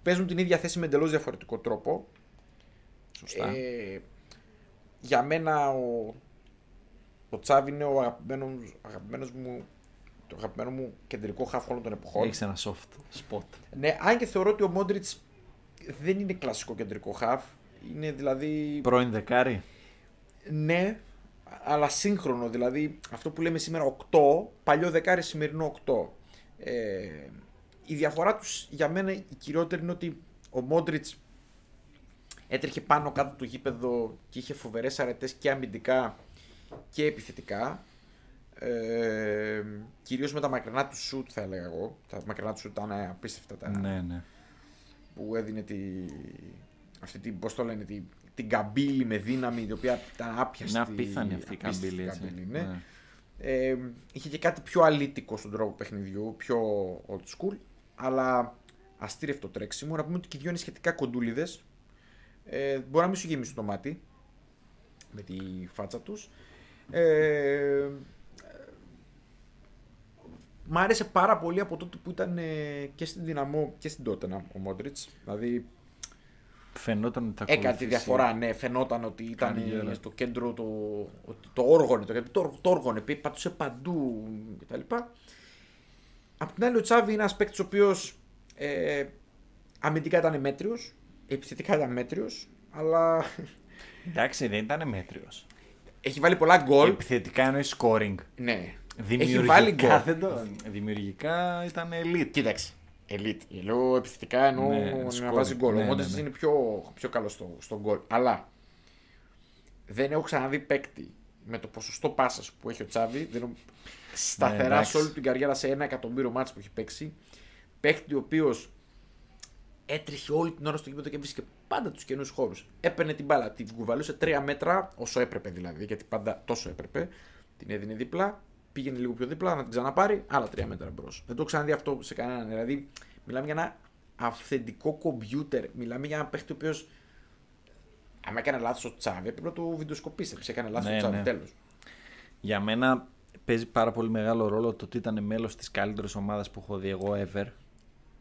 παίζουν την ίδια θέση με εντελώς διαφορετικό τρόπο. Σωστά. Ε, για μένα ο, ο Τσάβη είναι ο αγαπημένος, αγαπημένος μου, το αγαπημένο μου κεντρικό χάφ όλων των εποχών. Έχεις ένα soft spot. Ναι, αν και θεωρώ ότι ο Μόντριτς δεν είναι κλασικό κεντρικό χάφ. Είναι δηλαδή. Πρώην δεκάρι. Ναι, αλλά σύγχρονο. Δηλαδή αυτό που λέμε σήμερα 8, παλιό δεκάρι, σημερινό 8. Ε, η διαφορά τους για μένα η κυριότερη είναι ότι ο Μόντριτς έτρεχε πάνω κάτω το γήπεδο και είχε φοβερές αρετές και αμυντικά και επιθετικά. Ε, Κυρίως με τα μακρινά του σουτ, θα έλεγα εγώ. Τα μακρινά του σουτ ήταν απίστευτα. Τα, Ναι, ναι. Που έδινε τη, αυτή την, πώς το λένε, τη, την καμπύλη με δύναμη, η οποία ήταν άπιαστη. Είναι απίθανη αυτή η απίστευτη καμπύλη. έτσι. καμπύλη, ναι. Ναι. Ε, είχε και κάτι πιο αλήτικο στον τρόπο παιχνιδιού, πιο old school, αλλά αστήρευτο τρέξιμο. Να πούμε ότι και οι δυο είναι σχετικά κοντούλιδες. Ε, μπορεί να μην σου γεμίσουν το μάτι με τη φάτσα τους. Ε, μ' άρεσε πάρα πολύ από τότε που ήταν ε, και στην Δυναμό και στην Τότενα ο Μόντριτς. Δηλαδή Φαινόταν ότι θα έκανε τη ακολουθήσει. διαφορά, ναι. Φαινόταν ότι ήταν Καριέρα. ε, στο κέντρο το, ότι το όργωνε, το, το, το όργωνε, πή- πατούσε παντού κτλ. Απ' την άλλη ο Τσάβη είναι ένας παίκτης ο οποίος ε, αμυντικά ήταν μέτριος, επιθετικά ήταν μέτριος, αλλά Εντάξει, δεν ήταν μέτριος. έχει βάλει πολλά γκολ. Επιθετικά εννοείς scoring. Ναι. Δημιουργικά, Έχει βάλει γκολ. δεν το... Δημιουργικά ήταν elite. Κοίταξε. Elite. Λέω επιθετικά εννοώ Ναι, να scoring. βάζει γκολ. Ναι, Ο ναι, Μόντριτς ναι. είναι πιο, πιο καλό στο, στο γκολ. Αλλά δεν έχω ξαναδεί παίκτη με το ποσοστό πάσας που έχει ο Τσάβη. Δεν έχω... Σταθερά Ναι, εντάξει. σε όλη την καριέρα σε ένα εκατομμύριο μάτς που έχει παίξει. Παίκτη ο οποίος έτρεχε όλη την ώρα στο γήπεδο και βρίσκε πάντα τους καινούς χώρους. Έπαιρνε την μπάλα, την κουβαλούσε τρία μέτρα, όσο έπρεπε δηλαδή, γιατί πάντα τόσο έπρεπε. Την έδινε δίπλα, πήγαινε λίγο πιο δίπλα να την ξαναπάρει, άλλα τρία μέτρα μπρος. Δεν το έχω ξαναδεί αυτό σε κανέναν. Δηλαδή, μιλάμε για ένα αυθεντικό κομπιούτερ. Μιλάμε για ένα παίχτη ο οποίος. Αν έκανε λάθος ο Τσάβη, έπρεπε να το βιντεοσκοπήσετε. Σε έκανε λάθος Ναι, ο Τσάβη, ναι. τέλος. Για μένα παίζει πάρα πολύ μεγάλο ρόλο το ότι ήταν μέλος της καλύτερης ομάδας που έχω δει εγώ ever.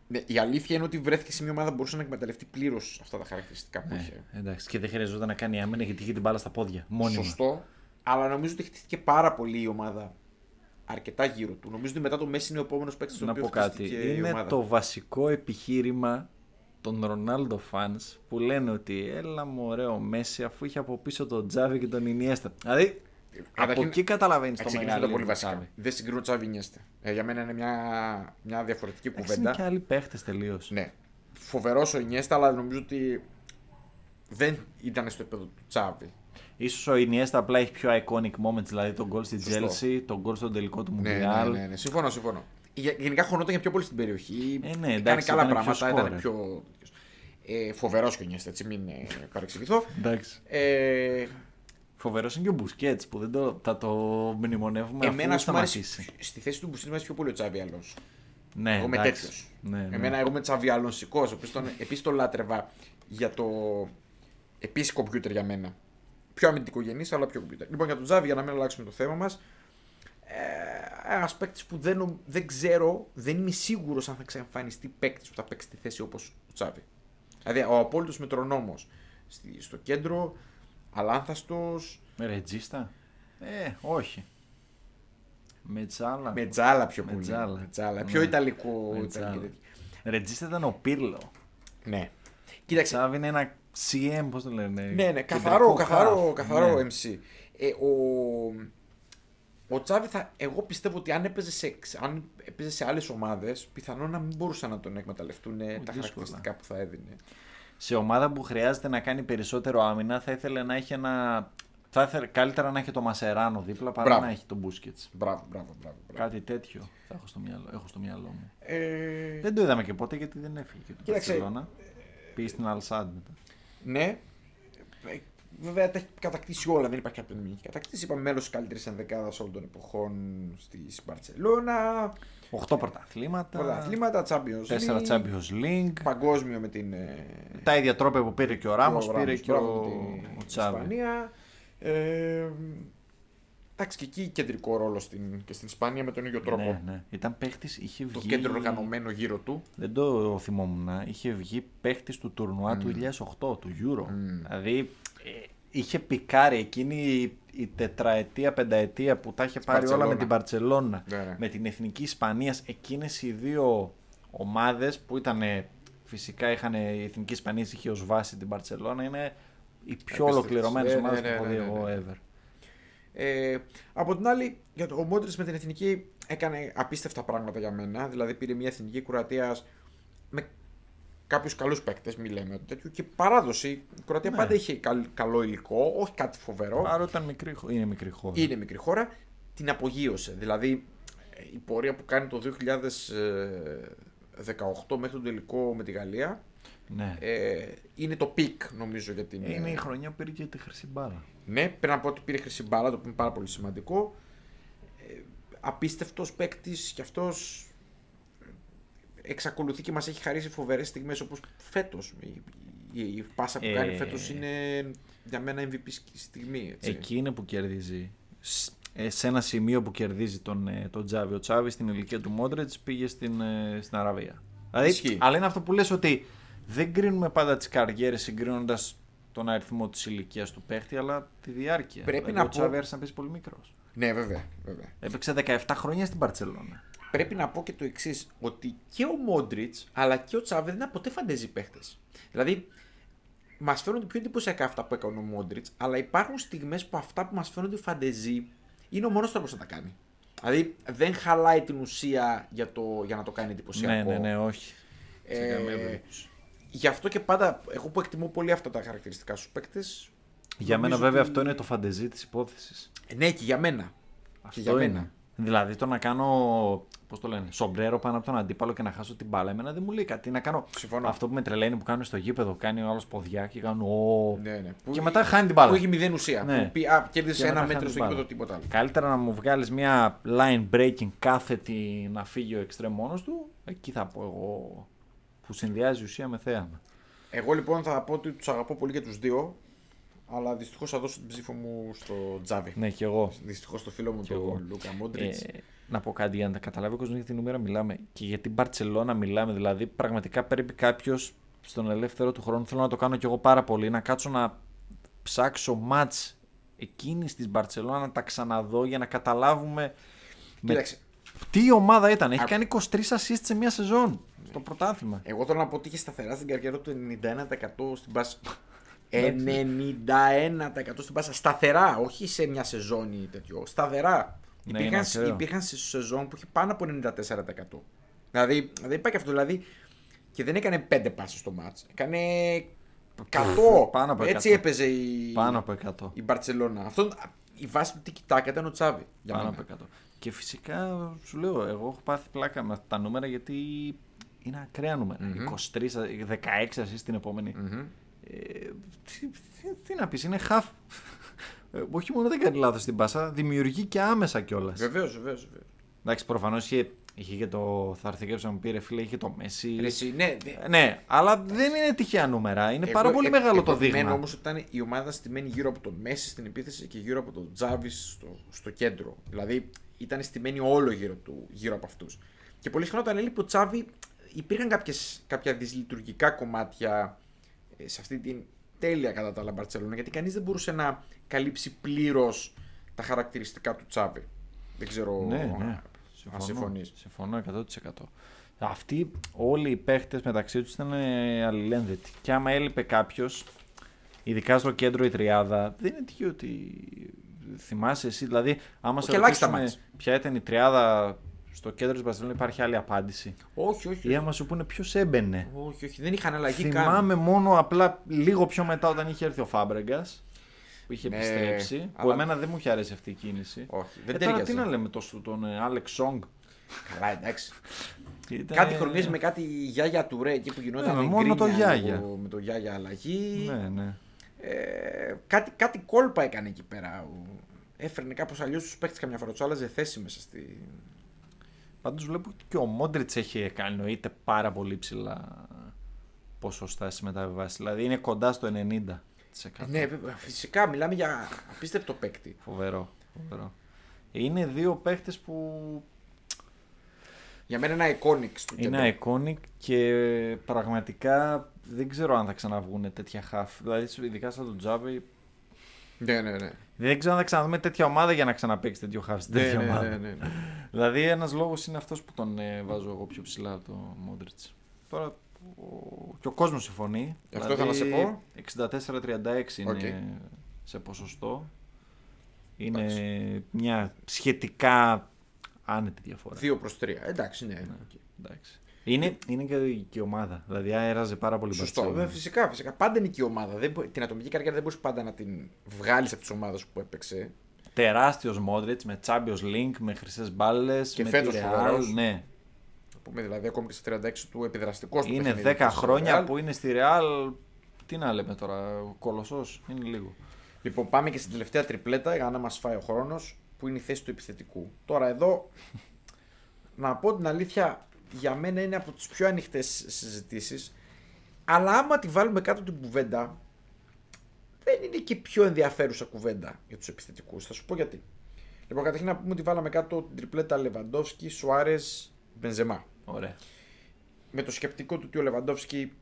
Ναι, η αλήθεια είναι ότι βρέθηκε σε μια ομάδα που μπορούσε να εκμεταλλευτεί πλήρως αυτά τα χαρακτηριστικά που Ναι, είχε. εντάξει, και δεν χρειαζόταν να κάνει άμυνα γιατί είχε την μπάλα στα πόδια. Μόνιμα. Σωστό. Αλλά νομίζω ότι χτίστηκε πάρα πολύ η ομάδα αρκετά γύρω του. Νομίζω ότι μετά το Μέση είναι ο επόμενος παίκτης στον Να οποίο πω κάτι. χτίστηκε η Είναι ομάδα. το βασικό επιχείρημα των Ρονάλντο fans που λένε ότι έλα μου ωραίο Μέση αφού είχε από πίσω τον Τζάβι και τον Ινιέστα. Δηλαδή από Καταρχήν, εκεί καταλαβαίνεις Θα το ξεκινήσω μεγάλο τα πολύ βασικά. Δεν συγκρίνω Τσάβι Νιέστα. Ε, για μένα είναι μια, μια διαφορετική Είναι κουβέντα. και άλλοι παίχτες τελείως. Ναι. Φοβερός ο Ινιέστα, αλλά νομίζω ότι δεν ήταν στο επίπεδο του Τσάβη. Ίσως ο Ινιέστα απλά έχει πιο iconic moments, δηλαδή τον γκολ στη Σωστό. Chelsea, τον γκολ στον τελικό του Ναι, ναι, Mundial. ναι, ναι, συμφωνώ, συμφωνώ. Γε- Γενικά χωνόταν για πιο πολύ στην περιοχή. Ε, ναι, Έκανε εντάξει, καλά ήταν πιο πράγματα, ήταν scorer. πιο. Ε, Φοβερός και ο Ινιέστα, έτσι μην ε, παρεξηγηθώ. Εντάξει. Ε, Φοβερός είναι και ο Μπουσκέτ που δεν το, θα το μνημονεύουμε εμένα αφού ας πούμε, αρέσει- σταματήσει. στη θέση του Μπουστίνη μου αρέσει πιο πολύ ο Τσάβη Αλόνσο. Ναι, εγώ είμαι εντάξει. τέτοιος. Ναι, ναι. Εμένα εγώ είμαι Τσάβη Αλονσικό, ο οποίος τον, επίσης τον λάτρευα για το. Επίσης κομπιούτερ για μένα. Πιο αμυντικογενής, αλλά πιο κομπιούτερ. Λοιπόν, για τον Τζάβι, για να μην αλλάξουμε το θέμα μας. Ε, ένας παίκτης που δεν, νομ- δεν ξέρω, δεν είμαι σίγουρος αν θα ξανεμφανιστεί παίκτης που θα παίξει τη θέση όπως ο Τσάβι. Δηλαδή, ο απόλυτος μετρονόμος στο κέντρο, αλάνθαστος, Ρετζίστα; Ε, όχι. Με τζάλα. με τζάλα πιο Με πολύ. τζάλα. Με τζάλα. Ναι. Πιο ιταλικό. Με ιταλικό τζάλα. τέτοιο. Ρετζίστα ήταν ο Πύρλο. Ναι. Κοίταξε, Τσάβη είναι ένα CM, πώς το λένε; Ναι, ναι, κεντρικό καθαρό, καθαρό, half. καθαρό Ναι. MC. Ε, ο, ο Τσάβη θα, εγώ πιστεύω ότι αν έπαιζε σε, αν έπαιζε σε άλλες ομάδες, πιθανόν να μην μπορούσαν να τον εκμεταλλευτούν ε, τα δύσκολα. χαρακτηριστικά που θα έδινε. Σε ομάδα που χρειάζεται να κάνει περισσότερο άμυνα, θα ήθελε να έχει ένα. Θα ήθελε καλύτερα να έχει το Μασεράνο δίπλα παρά Μπράβο. να έχει τον Μπούσκετς. Μπράβο, μπράβο, μπράβο. μπράβο. Κάτι τέτοιο θα έχω στο μυαλό, έχω στο μυαλό μου. Ε, Δεν το είδαμε και ποτέ γιατί δεν έφυγε και το Κοίταξε. Barcelona. Πήγε στην Αλσάντ μετά. Ναι. Ε, Βέβαια τα έχει κατακτήσει όλα, δεν υπάρχει κάποιο που δεν έχει κατακτήσει. Είπαμε μέλος τη καλύτερης ενδεκάδας όλων των εποχών στη Μπαρσελόνα. 8 πρωταθλήματα. Πρωταθλήματα, Champions 4 League. Champions League. Παγκόσμιο με την. ε, Τα ίδια τρόπια που πήρε και ο Ράμος, ο πήρε Ράμος, και μπράβο, ο, με την ο Τσάβη. Ισπανία. Ε, εντάξει, και εκεί κεντρικό ρόλο στην, και στην Ισπανία με τον ίδιο τρόπο. Ναι, ναι. Ήταν παίχτης, είχε Το βγει. κέντρο οργανωμένο γύρω του. Δεν το θυμόμουν. Είχε βγει παίχτης του τουρνουά του 2008, του Euro. Δηλαδή ε, είχε πικάρει εκείνη η, η τετραετία, πενταετία που τα είχε πάρει όλα με την Παρσελώνα. Ναι, ναι. Με την εθνική Ισπανίας. Εκείνες οι δύο ομάδες που ήταν. Φυσικά είχαν η εθνική Ισπανία είχε ως βάση την Παρσελώνα. Είναι οι πιο Απίστευτες. ολοκληρωμένες Ναι, ομάδες ναι, που έχω ναι, δει ναι, εγώ ναι. ever. Ε, από την άλλη, για το, ο Μόντριτς με την εθνική έκανε απίστευτα πράγματα για μένα. Δηλαδή πήρε μια εθνική Κροατίας με κάποιους καλούς παίκτες, μη λέμε ότι τέτοιο. Και παράδοση. Η Κροατία Ναι. πάντα είχε καλ- καλό υλικό, όχι κάτι φοβερό. Άρα ήταν μικρή, χω- είναι μικρή χώρα. Είναι μικρή χώρα. την απογείωσε. Δηλαδή η πορεία που κάνει το 2018 μέχρι τον τελικό με τη Γαλλία Ναι. ε, είναι το peak νομίζω για την. Είναι η χρονιά που πήρε και τη χρυσή μπάλα. Ναι, πρέπει να πω ότι πήρε χρυσή μπάλα, το οποίο είναι πάρα πολύ σημαντικό. Ε, απίστευτος παίκτης κι αυτός εξακολουθεί και μας έχει χαρίσει φοβερές στιγμές όπως φέτος. Η, η, η πάσα που Ε, κάνει φέτος είναι για μένα MVP στιγμή. Έτσι. Εκεί είναι που κερδίζει. Σ- ε, Σε ένα σημείο που κερδίζει τον, ε, τον Τζάβι. Ο Τσάβης στην ηλικία του Μόντρετς πήγε στην, ε, στην Αραβία. Δηλαδή, Ισχύει. αλλά είναι αυτό που λες ότι δεν κρίνουμε πάντα τις καριέρες συγκρίνοντας τον αριθμό της ηλικίας του παίχτη, αλλά τη διάρκεια. Πρέπει δηλαδή, να ο πω- Τσάβη άρχισε να παίζει πολύ μικρός. Ναι, βέβαια. βέβαια. Έπαιξε 17 χρόνια στην Παρσελόνα. Πρέπει να πω και το εξής, ότι και ο Μόντριτς αλλά και ο Τσάβε δεν ήταν ποτέ φαντεζή παίχτες. Δηλαδή, μας φαίνονται πιο εντυπωσιακά αυτά που έκανε ο Μόντριτς, αλλά υπάρχουν στιγμές που αυτά που μας φαίνονται φαντεζή είναι ο μόνος τρόπος να τα κάνει. Δηλαδή, δεν χαλάει την ουσία για, το, για να το κάνει εντυπωσιακό. Ναι, ναι, ναι, όχι. Σε Ε, καμία περίπτωση. Γι' αυτό και πάντα, εγώ που εκτιμώ πολύ αυτά τα χαρακτηριστικά στους παίκτες. Για μένα, βέβαια, αυτό είναι το φαντεζή της υπόθεσης. Ναι, και για μένα. Αυτό για είναι. μένα. Δηλαδή το να κάνω. Πώς το λένε, σομπρέρο πάνω από τον αντίπαλο και να χάσω την μπάλα. Εμένα δεν μου λέει κάτι. Να κάνω Συμφωνώ. αυτό που με τρελαίνει που κάνουν στο γήπεδο. Κάνει ο άλλος ποδιά και κάνουν. «Ω». Ναι, ναι. Που- Και μετά χάνει την μπάλα. Που έχει μηδέν ουσία. Ναι. Που πει, α, κέρδισε Και ένα μετά μέτρο χάνει στο την γήπεδο, μπάλα. τίποτα άλλο. Καλύτερα να μου βγάλεις μια line breaking κάθετη να φύγει ο εξτρέμ μόνος του. Εκεί θα πω εγώ. Που συνδυάζει ουσία με θέαμα. Εγώ λοιπόν θα πω ότι τους αγαπώ πολύ και τους δύο. Αλλά δυστυχώς θα δώσω την ψήφο μου στο Τζάβι. Ναι, και εγώ. Δυστυχώς στο φίλο μου Κι τον εγώ. Λούκα Μόντριτς. Ε, να πω κάτι για να τα καταλάβει ο κόσμος για την νούμερα μιλάμε. Και για την Μπαρσελόνα μιλάμε. Δηλαδή, πραγματικά πρέπει κάποιος στον ελεύθερο του χρόνο, θέλω να το κάνω κι εγώ πάρα πολύ, να κάτσω να ψάξω ματ εκείνης της Μπαρσελόνα να τα ξαναδώ για να καταλάβουμε. με Κοίταξε, Τι ομάδα ήταν, έχει Α- κάνει 23 assists σε μία σεζόν στο πρωτάθλημα. εγώ θέλω να πω ότι είχε σταθερά στην καριέρα του 91% στην πάσα. Εντάξει. 91% στην πάσα. Σταθερά, όχι σε μια σεζόν ή τέτοιο. Σταθερά. Ναι, υπήρχαν, είναι ακραίο. υπήρχαν σε σεζόν που είχε πάνω από 94%. Δηλαδή δεν υπάρχει αυτό. Δηλαδή και δεν έκανε 5 πάσει στο μάτς. Έκανε 100. Πάνω από Έτσι 100. έπαιζε η, Πάνω από 100. η Μπαρσελόνα. Αυτό, η βάση του τικιτάκα ήταν ο Τσάβη. Για Πάνω μένα. από 100. Και φυσικά σου λέω, εγώ έχω πάθει πλάκα με αυτά τα νούμερα γιατί είναι ακραία νούμερα. 23, 16 assist την επόμενη. Μμμ. Ε, τι, τι, τι να πεις, είναι half. Ε, όχι μόνο δεν κάνει λάθος στην πάσα, δημιουργεί και άμεσα κιόλας. Βεβαίως, βεβαίως. Εντάξει, προφανώς είχε, είχε και το. Θα έρθει και μου πήρε φίλε, είχε το Μέση. ναι, δε- Ε, Ναι, αλλά δεν είναι τυχαία νούμερα. Είναι πάρα Εγώ- πολύ ε- μεγάλο το εγώ επιμένω δείγμα. όμως ότι ήταν η ομάδα στημένη γύρω από τον Μέση στην επίθεση και γύρω από τον Τζάβι στο, στο κέντρο. Δηλαδή ήταν στημένη όλο γύρω, του, γύρω από αυτούς. Και πολύ συχνά όταν έλειπε ο Τσάβη υπήρχαν κάποιες, κάποια δυσλειτουργικά κομμάτια ε, σε αυτή την τέλεια κατά τα άλλα Μπαρτσελόνα γιατί κανείς δεν μπορούσε να καλύψει πλήρως τα χαρακτηριστικά του Τσάβη. Δεν ξέρω Ναι, αν ναι. συμφωνείς. Συμφωνώ 100%. Αυτοί όλοι οι παίχτες μεταξύ τους ήταν ε, αλληλένδετοι. Και άμα έλειπε κάποιος, ειδικά στο κέντρο η τριάδα, δεν είναι τυχαίο ότι θυμάσαι εσύ. Δηλαδή, άμα σε Όχι, ελάχιστα ρωτήσουμε μάτς. ποια ήταν η τριάδα στο κέντρο της Μπαρσελόνα, υπάρχει άλλη απάντηση. Όχι, όχι. Ή άμα σου πούνε ποιος έμπαινε. Όχι, όχι. Δεν είχαν αλλαγή καν. Θυμάμαι μόνο απλά λίγο πιο μετά όταν είχε έρθει ο Φάμπρεγκας. Που είχε Ναι, επιστρέψει. Που αλλά- εμένα δεν μου είχε αρέσει αυτή η κίνηση. Όχι, δεν ε, τώρα ταιριάζε. τι να λέμε τόσο τον ε, Άλεξ Σόγκ; Καλά, εντάξει. Ήταν- Κάτι χρονίζει με κάτι γιάγια του ρε εκεί που γινόταν Ναι, η μόνο το γκρίνια γιάγια. λίγο Με το γιάγια αλλαγή. Ναι, ναι. Ε, κάτι, κάτι κόλπα έκανε εκεί πέρα. Ο- Έφερνε κάπως αλλιώς τους παίχτε καμιά φορά. Τους άλλαζε θέση μέσα στη. Πάντως βλέπω ότι και ο Μόντριτς έχει κάνει εννοείται πάρα πολύ ψηλά ποσοστά στις μεταβιβάσεις. Δηλαδή είναι κοντά στο 90%. Ναι, βέβαια, φυσικά μιλάμε για απίστευτο παίκτη. Φοβερό. φοβερό. Είναι δύο παίχτε που Για μένα ένα iconic στο κέντρο. είναι iconic και πραγματικά δεν ξέρω αν θα ξαναβγούν τέτοια half. Δηλαδή, ειδικά σαν τον Τζάβι, Ναι, ναι, ναι. δεν ξέρω αν θα ξαναδούμε τέτοια ομάδα για να ξαναπαίξει τέτοιο half στην Ναι, τέτοια ναι, ομάδα. ναι, ναι, ναι. Δηλαδή, ένας λόγος είναι αυτός που τον ε, βάζω εγώ πιο ψηλά από τον Μόντριτς. Τώρα ο... και ο κόσμος συμφωνεί. Αυτό ήθελα να σε πω. 64-36 είναι Οκ. σε ποσοστό. Είναι μια σχετικά άνετη διαφορά. 2 προς 3. Εντάξει, ναι. οκ. Εντάξει. Είναι, είναι και, και η ομάδα. Δηλαδή αέραζε πάρα πολύ Σωστό. Barcelona. Βέβαια, φυσικά, φυσικά. Πάντα είναι και η ομάδα. Δεν, μπο- την ατομική καριέρα δεν μπορείς πάντα να την βγάλεις από τις ομάδες που έπαιξε. τεράστιος Μόντριτς με Champions League, με χρυσές μπάλες. Και με φέτος τη Real. φοβερός. Ναι. Θα πούμε δηλαδή ακόμη και στα 36 του επιδραστικός του Είναι παιχνίδι 10 στη χρόνια Real. που είναι στη Real. Τι να λέμε τώρα, ο Κολοσσός είναι λίγο. Λοιπόν, πάμε και στην τελευταία τριπλέτα για να μας φάει ο χρόνος που είναι η θέση του επιθετικού. Τώρα εδώ, να πω την αλήθεια, για μένα είναι από τις πιο ανοιχτές συζητήσεις. Αλλά άμα τη βάλουμε κάτω την κουβέντα, δεν είναι και πιο ενδιαφέρουσα κουβέντα για τους επιθετικούς. Θα σου πω γιατί. Λοιπόν, καταρχήν να πούμε ότι βάλαμε κάτω την τριπλέτα Λεβαντόφσκι, Σουάρες, Μπενζεμά. Ωραία. Με το σκεπτικό του ότι ο Λεβαντόφσκι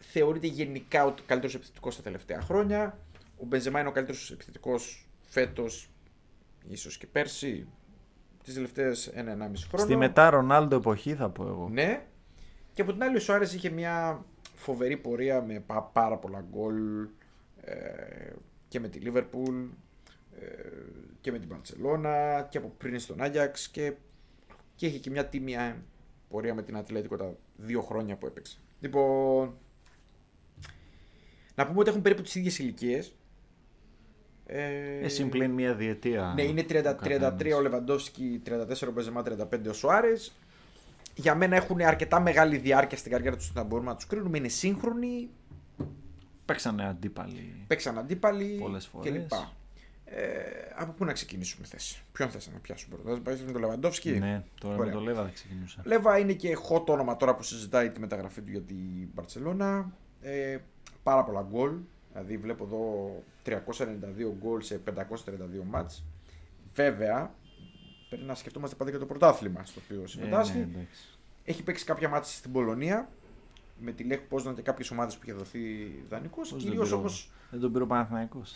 θεωρείται γενικά ο καλύτερος επιθετικός τα τελευταία χρόνια. Ο Μπενζεμά είναι ο καλύτερος επιθετικός φέτος, ίσως και πέρσι, τις τελευταίες 1-1,5 χρόνια. Στη μετά Ρονάλντο εποχή θα πω εγώ. Ναι. Και από την άλλη, ο Σουάρες είχε μια φοβερή πορεία με πα- πάρα πολλά γκολ ε, και με τη Λίβερπουλ ε, και με την Μπαρσελόνα και από πριν στον Άγιαξ και, και είχε και μια τίμια πορεία με την Ατλέτικο τα δύο χρόνια που έπαιξε. Λοιπόν, να πούμε ότι έχουν περίπου τις ίδιες ηλικίες. Ε, Ε, συμπλήν μια διετία. ναι, είναι 30, 33 ο Λεβαντόφσκι, 34 ο Μπεζεμά, 35 ο Σουάρες. Για μένα έχουν αρκετά μεγάλη διάρκεια στην καριέρα τους να μπορούμε να τους κρίνουμε. Είναι σύγχρονοι, Παίξανε αντίπαλοι. παίξαν αντίπαλοι Πολλές φορές. κλπ. Ε, από πού να ξεκινήσουμε θέση. Ποιον θες να πιάσουμε πρώτα; Θα πάει με τον Λεβαντόφσκι. Ναι, τώρα Ωραία. με το Λέβα θα ξεκινούσα. Λέβα είναι και hot όνομα τώρα που συζητάει τη μεταγραφή του για την Μπαρσελόνα. Ε, πάρα πολλά γκολ. Δηλαδή βλέπω εδώ 392 γκολ σε 532 μάτς. Βέβαια, πρέπει να σκεφτόμαστε πάντα και το πρωτάθλημα στο οποίο συμμετάσχει. Ε, ναι, εντάξει. Έχει παίξει κάποια μάτια στην Πολωνία με τη Λέχ Πόσνα και κάποιες ομάδες που είχε δοθεί δανεικός. Πώς δεν Κυρίως πήρε ο- όμως Δεν τον πήρε ο Παναθηναϊκός.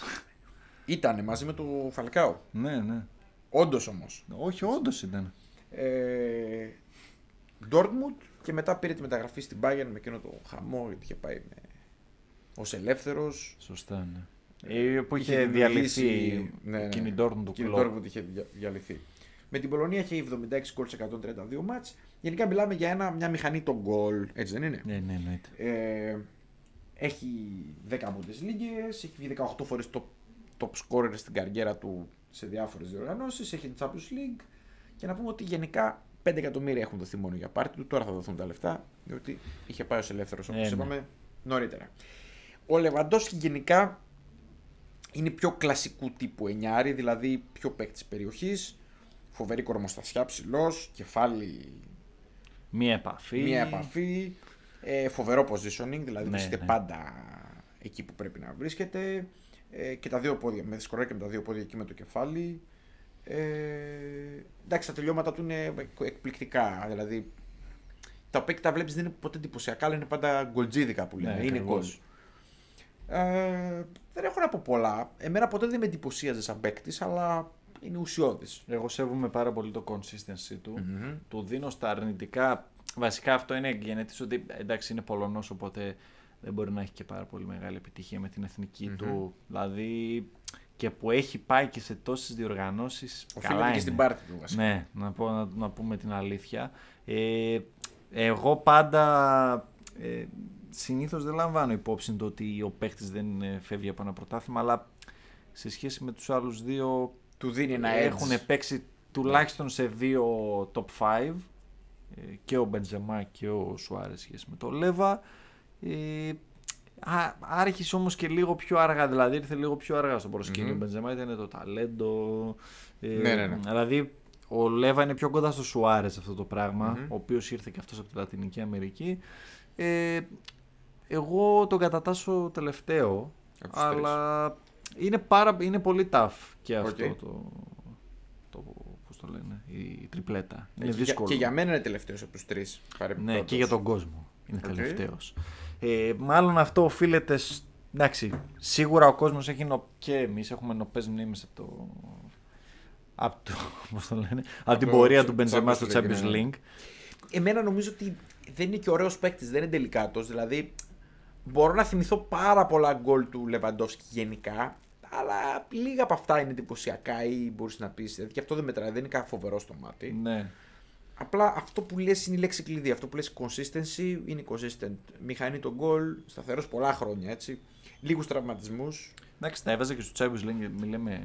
ήταν μαζί με το Φαλκάο. ναι, ναι. Όντως όμως. Όχι, όντως ήταν. Ε, Dortmund και μετά πήρε τη μεταγραφή στην Bayern με εκείνο το χαμό γιατί είχε πάει με... ως ελεύθερος. Σωστά, ναι. Ε, που είχε, Είχε διαλυθεί δημιουργήσει- ναι, ναι. εκείνη η Dortmund του Και η κλόπ. Dortmund είχε δια- διαλυθεί. Με την Πολωνία είχε 76 γκολ σε 132 μάτς. Γενικά μιλάμε για ένα, μια μηχανή των γκολ, έτσι δεν είναι; Ναι, ναι, εννοείται. Ε, έχει 10 Bundesliga, έχει βγει 18 φορές top, top scorer στην καριέρα του σε διάφορες διοργανώσεις, έχει την Champions League και να πούμε ότι γενικά 5 εκατομμύρια έχουν δοθεί μόνο για πάρτι του, τώρα θα δοθούν τα λεφτά, διότι είχε πάει ως ελεύθερος όπως Ε, ναι. είπαμε νωρίτερα. Ο Λεβαντόσκι γενικά είναι πιο κλασικού τύπου εννιάρη, δηλαδή πιο παίκτη της περιοχής, φοβερή κορμοστασιά, ψηλός, κεφάλι Μία επαφή. Μία επαφή. Ε, φοβερό positioning, δηλαδή Ναι, βρίσκεται ναι. πάντα εκεί που πρέπει να βρίσκεται. Ε, και τα δύο πόδια, με σκορέ και με τα δύο πόδια εκεί με το κεφάλι. Ε, εντάξει, τα τελειώματα του είναι εκπληκτικά. Δηλαδή, τα οποία και τα βλέπεις δεν είναι ποτέ εντυπωσιακά, αλλά είναι πάντα γκολτζίδικα που λέμε. Ναι, είναι γκολ. Ακριβώς. Ε, δεν έχω να πω πολλά. Εμένα ποτέ δεν με εντυπωσίαζε σαν παίκτης, αλλά είναι ουσιώδης. Εγώ σέβομαι πάρα πολύ το consistency του. Του δίνω στα αρνητικά. Βασικά αυτό είναι γενετής ότι εντάξει είναι Πολωνός οπότε δεν μπορεί να έχει και πάρα πολύ μεγάλη επιτυχία με την εθνικη του. Δηλαδή και που έχει πάει και σε τόσες διοργανώσεις καλά Οφείλεται και είναι. στην πάρτη του βασικά. Ναι, να, πω, να, να πούμε την αλήθεια. Ε, εγώ πάντα ε, συνήθως δεν λαμβάνω υπόψη το ότι ο παίχτης δεν ε, φεύγει από ένα πρωτάθλημα, αλλά σε σχέση με τους άλλους δύο Του δίνει ένα έχουν edge. παίξει τουλάχιστον σε δύο top 5 ε, και ο Μπεντζεμά και ο Σουάρες σχέση με το Λέβα. Ε, α, άρχισε όμως και λίγο πιο αργά, δηλαδή ήρθε λίγο πιο αργά στο προσκήνιο. Μμμ. Ο Μπεντζεμά ήταν το ταλέντο. Ε, Ναι, ναι, ναι. Δηλαδή ο Λέβα είναι πιο κοντά στο Σουάρες αυτό το πραγμα Μμμ. ο οποίος ήρθε και αυτός από τη Λατινική Αμερική. Ε, εγώ τον κατατάσσω τελευταίο, Από τους αλλά είναι, πάρα, είναι πολύ tough και αυτό Οκ. το, το, πώς το λένε, η τριπλέτα. Ε, Είναι και, για, δύσκολο. και για μένα είναι τελευταίος από τους τρεις. Ναι, και για τον κόσμο είναι Οκ. τελευταίος. Ε, μάλλον αυτό οφείλεται. σ- Εντάξει, σίγουρα ο κόσμος έχει νο... και εμείς έχουμε νωπές μνήμες από το. Από, το, πώς το λένε, από την το πορεία Champions τους Μπενζεμά στο League, Champions ναι. League. Εμένα νομίζω ότι δεν είναι και ωραίος παίκτης, δεν είναι τελικάτος. Δηλαδή, μπορώ να θυμηθώ πάρα πολλά γκολ του Λεβαντόφσκι γενικά, αλλά λίγα από αυτά είναι εντυπωσιακά ή μπορείς να πεις. Δηλαδή, και αυτό δεν μετράει, δεν είναι κάτι φοβερό στο μάτι. Ναι. Απλά αυτό που λες είναι η λέξη κλειδί. Αυτό που λες consistency είναι consistent. Μηχανή τον γκολ, σταθερός πολλά χρόνια έτσι. Λίγους τραυματισμούς. Εντάξει, τα έβαζε και στους τσάμπου, μιλάμε.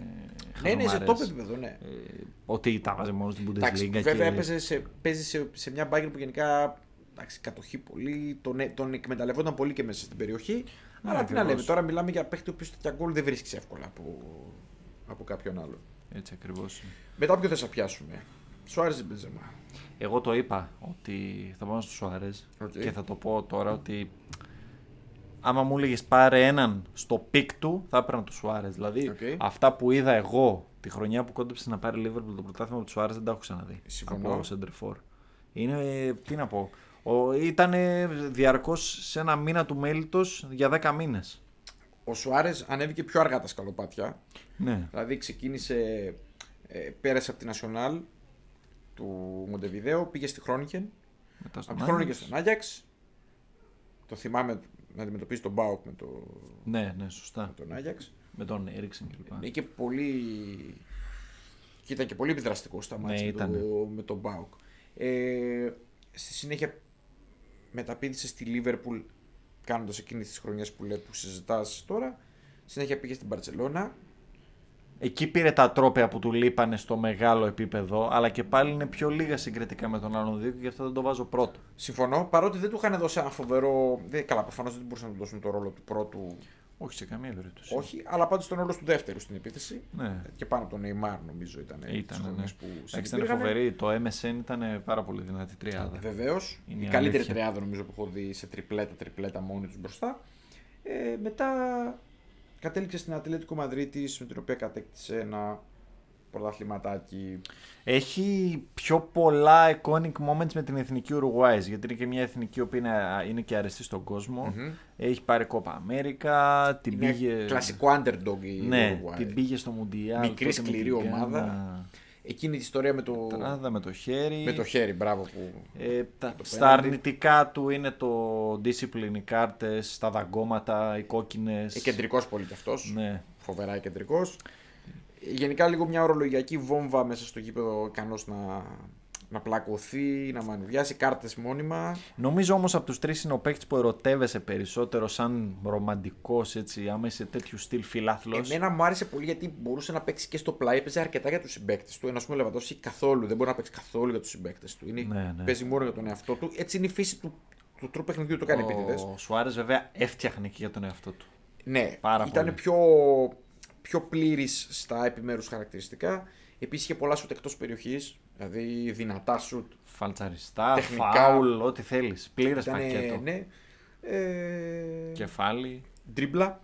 Ναι, ναι, σε χαζομάρες. top επίπεδο, ναι. Ε, ότι τα βάζε μόνο στην Εντάξει, Bundesliga. βέβαια και... έπαιζε σε, παίζει σε, σε μια Bayern που γενικά εντάξει, κατοχή πολύ, τον, ε- τον εκμεταλλευόταν πολύ και μέσα στην περιοχή. Ναι, αλλά τι να ακριβώς. λέμε, τώρα μιλάμε για παίχτη ο οποίος τέτοια γκολ δεν βρίσκει εύκολα από, από κάποιον άλλο. Έτσι ακριβώς. Μετά ποιο θες να πιάσουμε; Σουάρες ή Μπενζεμά; Εγώ το είπα ότι θα πάμε στο Σουάρες Οκ. και θα το πω τώρα ότι άμα μου έλεγες πάρε έναν στο peak του, θα έπαιρνα το Σουάρες. Δηλαδή Οκ. αυτά που είδα εγώ τη χρονιά που κόντεψε να πάρει Liverpool το πρωτάθλημα από το Σουάρες δεν τα έχω ξαναδεί. Συμφωνώ. Από center forward. Είναι, τι να πω, ήταν διαρκώς σε ένα μήνα του μέλητο για 10 μήνες. Ο Σουάρες ανέβηκε πιο αργά τα σκαλοπάτια. Ναι. Δηλαδή ξεκίνησε, ε, πέρασε από την National του Μοντεβιδέο, πήγε στη Χρόνικεν. Μετά στον Από τη Χρόνικεν Άγιαξ. στον Άγιαξ. Το θυμάμαι να αντιμετωπίσει τον Μπάουκ με, το, Ναι, ναι, σωστά. με τον Άγιαξ. Με τον Έριξεν κλπ. Είναι και πολύ. και ήταν και πολύ επιδραστικός στα Ναι, μάτια με, ήτανε. το, με τον Μπάουκ. Ε, στη συνέχεια μεταπήδησε στη Λίβερπουλ κάνοντας εκείνη τις χρονιές που, λέει, που συζητάς τώρα. Συνέχεια πήγες στην Παρσελώνα. Εκεί πήρε τα τρόπια που του λείπανε στο μεγάλο επίπεδο, αλλά και πάλι είναι πιο λίγα συγκριτικά με τον άλλον δύο και γι' αυτό δεν το βάζω πρώτο. Συμφωνώ, παρότι δεν του είχαν δώσει ένα φοβερό. Δεν, καλά, προφανώς δεν μπορούσαν να του δώσουν το ρόλο του πρώτου. Όχι σε καμία περίπτωση. Όχι, αλλά πάντως τον ρόλο του δεύτερου στην επίθεση. Ναι. Και πάνω από τον Neymar νομίζω ήταν. Ήταν, ναι. που Εντάξει, ήταν συνεπήρχανε. φοβερή. Το MSN ήταν πάρα πολύ δυνατή τριάδα. Βεβαίως. Είναι Η η καλύτερη αλήθεια. τριάδα νομίζω που έχω δει σε τριπλέτα, τριπλέτα μόνοι τους μπροστά. Ε, μετά κατέληξε στην Ατλέτικο Μαδρίτη με την οποία κατέκτησε ένα πρωταθληματάκι. Έχει πιο πολλά iconic moments με την εθνική Uruguay, γιατί είναι και μια εθνική που είναι, είναι και αρεστή στον κόσμο. Μμμ. Έχει πάρει Κόπα Αμέρικα, την Είναι πήγε. κλασικό underdog η Ναι, Uruguay. την πήγε στο Μουντιάλ. Μικρή, τότε με σκληρή την ομάδα. Γκάνα. Εκείνη τη ιστορία με το, Τράδα με το χέρι. με το χέρι, μπράβο που. Ε, τα, το στα πέναλτι. αρνητικά του είναι το discipline, οι κάρτες, τα δαγκώματα, οι κόκκινες. Ε, κεντρικός πολύ κι αυτός. Ναι. Φοβερά κεντρικός. Γενικά λίγο μια ορολογιακή βόμβα μέσα στο γήπεδο ικανός να, να πλακωθεί, να μανουριάσει κάρτες μόνιμα. Νομίζω όμως από τους τρεις είναι ο παίκτης που ερωτεύεσαι περισσότερο σαν ρομαντικός έτσι, άμα είσαι τέτοιου στυλ φιλάθλος. Εμένα μου άρεσε πολύ γιατί μπορούσε να παίξει και στο πλάι, παίζει αρκετά για τους συμπαίκτες του. Ενώ ας πούμε ο Λεβαντόφσκι καθόλου δεν μπορεί να παίξει καθόλου για τους συμπαίκτες του. Είναι, Ναι, ναι. Παίζει μόνο για τον εαυτό του. Έτσι είναι η φύση του, του τρόπου παιχνιδιού, το κάνει επίτηδες. Ο Σουάρες βέβαια έφτιαχνε και για τον εαυτό του. Ναι, Πάρα ήταν πολύ. πιο, πιο πλήρης στα επιμέρους χαρακτηριστικά. Επίσης είχε πολλά σουτ εκτός περιοχής. Δηλαδή δυνατά σουτ. Φαλτσαριστά, Τεχνικά. φάουλ, ό,τι θέλεις. Πλήρες Ήτανε, πακέτο. ναι. Ε, Κεφάλι. Ντρίμπλα,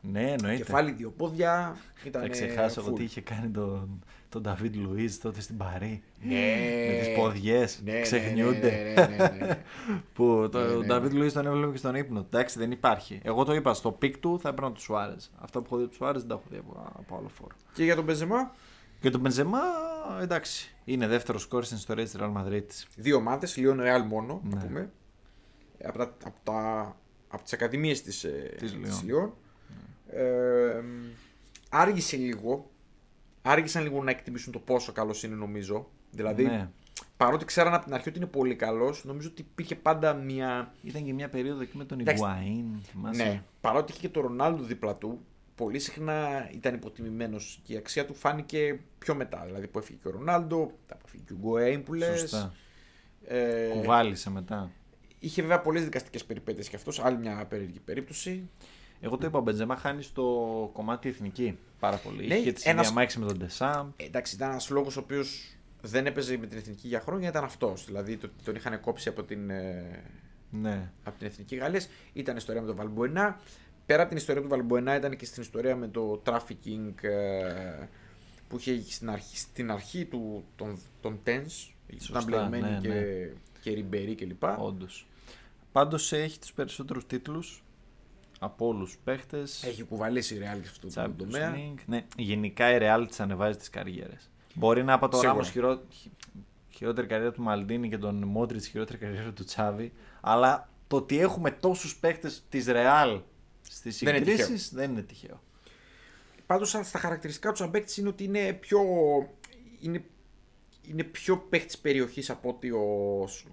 Ναι, εννοείται. κεφάλι, δύο πόδια. Θα Ήτανε ξεχάσω εγώ full. τι είχε κάνει τον, τον Νταβίτ Λουίζ τότε στην Παρί. Ναι. Με τις ποδιές. Ναι, ναι, ξεχνιούνται. ναι, ναι, ναι, ναι. Που το, Ναι, ναι, ο ναι. Νταβίτ Λουίζ τον έβλεπε και στον ύπνο. Εντάξει, δεν υπάρχει. Εγώ το είπα, στο peak του θα έπαιρνα το Σουάρες. Αυτά που έχω δει του Σουάρες δεν τα έχω δει από, από άλλο φορ. Και για τον Μπενζεμά, Και τον Μπενζεμά, εντάξει. Είναι δεύτερο σκόρ στην ιστορία της Real Madrid. δύο ομάδες, Λιόν Ρεάλ μόνο, να Ναι. πούμε. Από, τα, από, τα, από τις ακαδημίες της, ε, Της της Λιόν. Λιόν. Ε, άργησε λίγο. Άργησαν λίγο να εκτιμήσουν το πόσο καλός είναι νομίζω. Δηλαδή, Ναι. παρότι ξέραν από την αρχή ότι είναι πολύ καλός, νομίζω ότι υπήρχε πάντα μια. Ήταν και μια περίοδο εκεί με τον Εντάξει. Ιγκουαΐν, θυμάσαι; Ναι, παρότι είχε και το Ρονάλντο δίπλα του, πολύ συχνά ήταν υποτιμημένος και η αξία του φάνηκε πιο μετά. Δηλαδή που έφυγε και ο Ρονάλντο, μετά που έφυγε και ο Γκοέιν που λες. Σωστά. Ε, Κουβάλισε μετά. Είχε βέβαια πολλές δικαστικές περιπέτειες και αυτός, άλλη μια περίεργη περίπτωση. Εγώ το είπα, ο Μπεντζεμά χάνει στο κομμάτι εθνική πάρα πολύ. Ναι, Είχε τη ένας- διαμάχη με τον Ντεσάμπ. Ε, εντάξει, ήταν ένας λόγος ο οποίος δεν έπαιζε με την εθνική για χρόνια, ήταν αυτός. Δηλαδή το, τον είχαν κόψει από την, ε, Ναι. από την εθνική Γαλλίας. Ήταν ιστορία με τον Βαλμποενά. Πέρα από την ιστορία του Βαλμποενά, ήταν και στην ιστορία με το trafficking ε, που είχε στην αρχή, στην αρχή του, των, των TENS. Σωστά, Ήταν μπλεγμένοι ναι, και, ναι. και Ριμπερί κλπ. Όντως. Πάντως έχει τους περισσότερους τίτλους από όλους τους παίχτες. Έχει κουβαλήσει η Real σε αυτό το τομέα. Ναι, γενικά η Real τη ανεβάζει τις καριέρες. Μπορεί να από το Σίγουρα. Ράμο χειρό... χει- χειρότερη καριέρα του Μαλντίνη και τον Μόντριτ χειρότερη καριέρα του Τσάβη. Αλλά το ότι έχουμε τόσους παίχτες της Real στις Δεν είναι συγκρίσεις δεν είναι τυχαίο. Πάντως στα χαρακτηριστικά τους σαν παίκτης είναι ότι είναι πιο... Είναι, είναι πιο παίχτης περιοχής από ότι ο,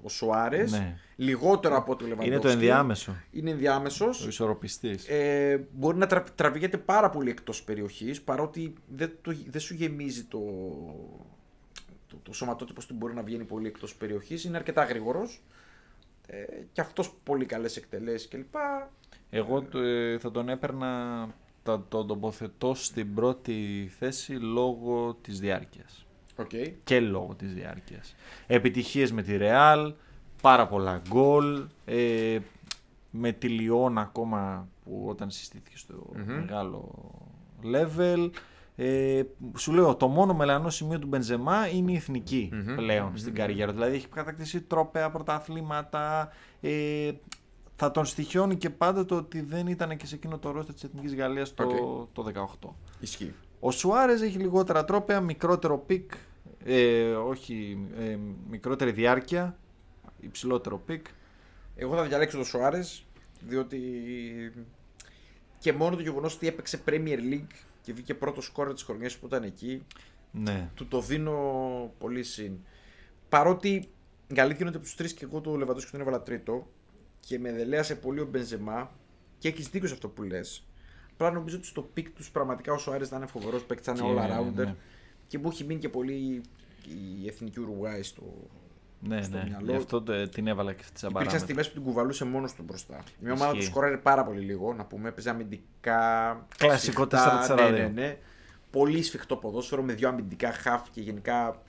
ο Σουάρες. Ναι. Λιγότερο από ότι ο Λεβαντόφσκι. Είναι το ενδιάμεσο. Είναι ενδιάμεσος. Ο ισορροπιστής. Ε, μπορεί να τρα, τραβηγέται πάρα πολύ εκτός περιοχής παρότι δεν, το, δεν σου γεμίζει το, το, το σωματότυπο που μπορεί να βγαίνει πολύ εκτός περιοχής. Είναι αρκετά γρήγορος. Ε, και αυτός πολύ καλές εκτελέσεις κλπ. Εγώ το- ε, θα τον έπαιρνα, θα τον τοποθετώ στην πρώτη θέση λόγω της διάρκειας. Okay. Και λόγω της διάρκειας. Επιτυχίες με τη Real, πάρα πολλά γκολ, ε, με τη Λιόν ακόμα που όταν συστήθηκε στο μεγάλο level. Ε, σου λέω, το μόνο μελανό σημείο του Μπενζεμά είναι η εθνική πλέον στην καριέρα. του. Δηλαδή έχει κατακτήσει τρόπαια, πρωταθλήματα. Ε, θα τον στοιχειώνει και πάντα το ότι δεν ήταν και σε εκείνο το ρόστερ της Εθνικής Γαλλίας το, Οκ. το 18. Ισχύει. Ο Σουάρες έχει λιγότερα τρόπαια, μικρότερο peak, ε, όχι, ε, μικρότερη διάρκεια, υψηλότερο peak. Εγώ θα διαλέξω τον Σουάρες, διότι και μόνο το γεγονός ότι έπαιξε Premier League και βγήκε πρώτος σκόρερ της χρονιάς που ήταν εκεί, Ναι. του το δίνω πολύ συν. Παρότι η αλήθεια είναι ότι από τους τρεις και εγώ το Λεβαντόφσκι τον έβαλα τρίτο και με δελέασε πολύ ο Μπενζεμά και έχεις δίκιο σε αυτό που λες. Απλά νομίζω ότι στο peak τους πραγματικά ο Σουάρες είναι φοβερός παίκτης, θα είναι Και, all rounder ναι. και μου έχει μείνει και πολύ η εθνική Ουρουγάη στο, Ναι, στο ναι. μυαλό. Γι' αυτό το- την έβαλα και αυτή τη Υπήρξαν σαμπαρά. στιγμές που την κουβαλούσε μόνος του μπροστά. Μια ομάδα που Ισχύει. σκοράρε πάρα πολύ λίγο, να πούμε. Έπαιζε αμυντικά. Κλασικό σφιχτά, 4-4-2. Ναι, ναι, ναι. Πολύ σφιχτό ποδόσφαιρο με δύο αμυντικά χαφ και γενικά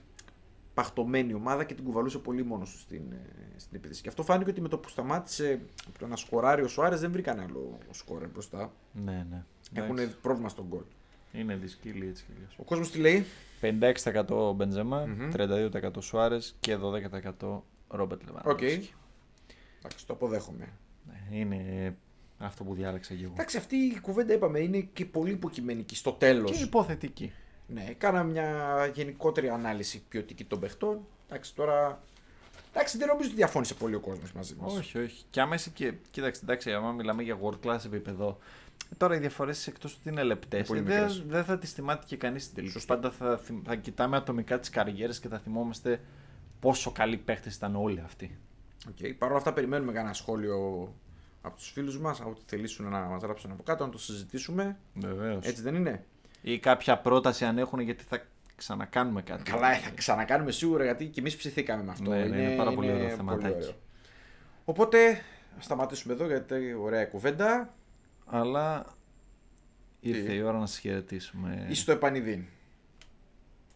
παχτωμένη ομάδα και την κουβαλούσε πολύ μόνος του στην, ε, στην επίθεση. Και αυτό φάνηκε ότι με το που σταμάτησε από το να σκοράρει ο Σουάρες δεν βρήκαν άλλο σκόρερ μπροστά. Ναι, ναι. Έχουν Εντάξει. πρόβλημα στον γκολ. Είναι δυσκύλη έτσι κι αλλιώς. Ο κόσμος τι λέει; 56% Μπενζεμά, Μμμ. 32% Σουάρες και 12% Ρόμπερτ Οκ. Λεβαντόφσκι. Εντάξει, το αποδέχομαι. Ναι, Είναι αυτό που διάλεξα και εγώ. Εντάξει, αυτή η κουβέντα είπαμε είναι και πολύ υποκειμενική στο τέλος. Και υποθετική. Ναι, κάνα μια γενικότερη ανάλυση ποιοτική των παιχτών. Εντάξει, τώρα. Εντάξει, δεν νομίζω ότι διαφώνησε πολύ ο κόσμος μαζί μας. Όχι, όχι. Και άμα είσαι και. Κοίταξε, εντάξει, άμα μιλάμε για world class επίπεδο. ε, Τώρα οι διαφορές εκτός ότι είναι λεπτές. πολύ δεν μικρές. δεν θα τις θυμάται και κανείς στην τελική. Σωστό. Πάντα θα, θυμ- θα κοιτάμε ατομικά τις καριέρες και θα θυμόμαστε πόσο καλοί παίχτες ήταν όλοι αυτοί. Okay. Παρ' όλα αυτά, περιμένουμε κανένα σχόλιο από τους φίλους μας. Ό,τι θελήσουν να μας γράψουν από κάτω, να το συζητήσουμε. Βεβαίως. Έτσι δεν είναι; Ή κάποια πρόταση αν έχουν γιατί θα ξανακάνουμε κάτι. Καλά, ε, θα ξανακάνουμε σίγουρα γιατί και εμείς ψηθήκαμε με αυτό. Ναι, ναι, είναι πάρα πολύ ωραίο θεματάκι. Οπότε, ας σταματήσουμε εδώ γιατί ωραία κουβέντα. Αλλά ήρθε Τι; η ώρα να σα χαιρετήσουμε. Είσαι στο επανειδήν.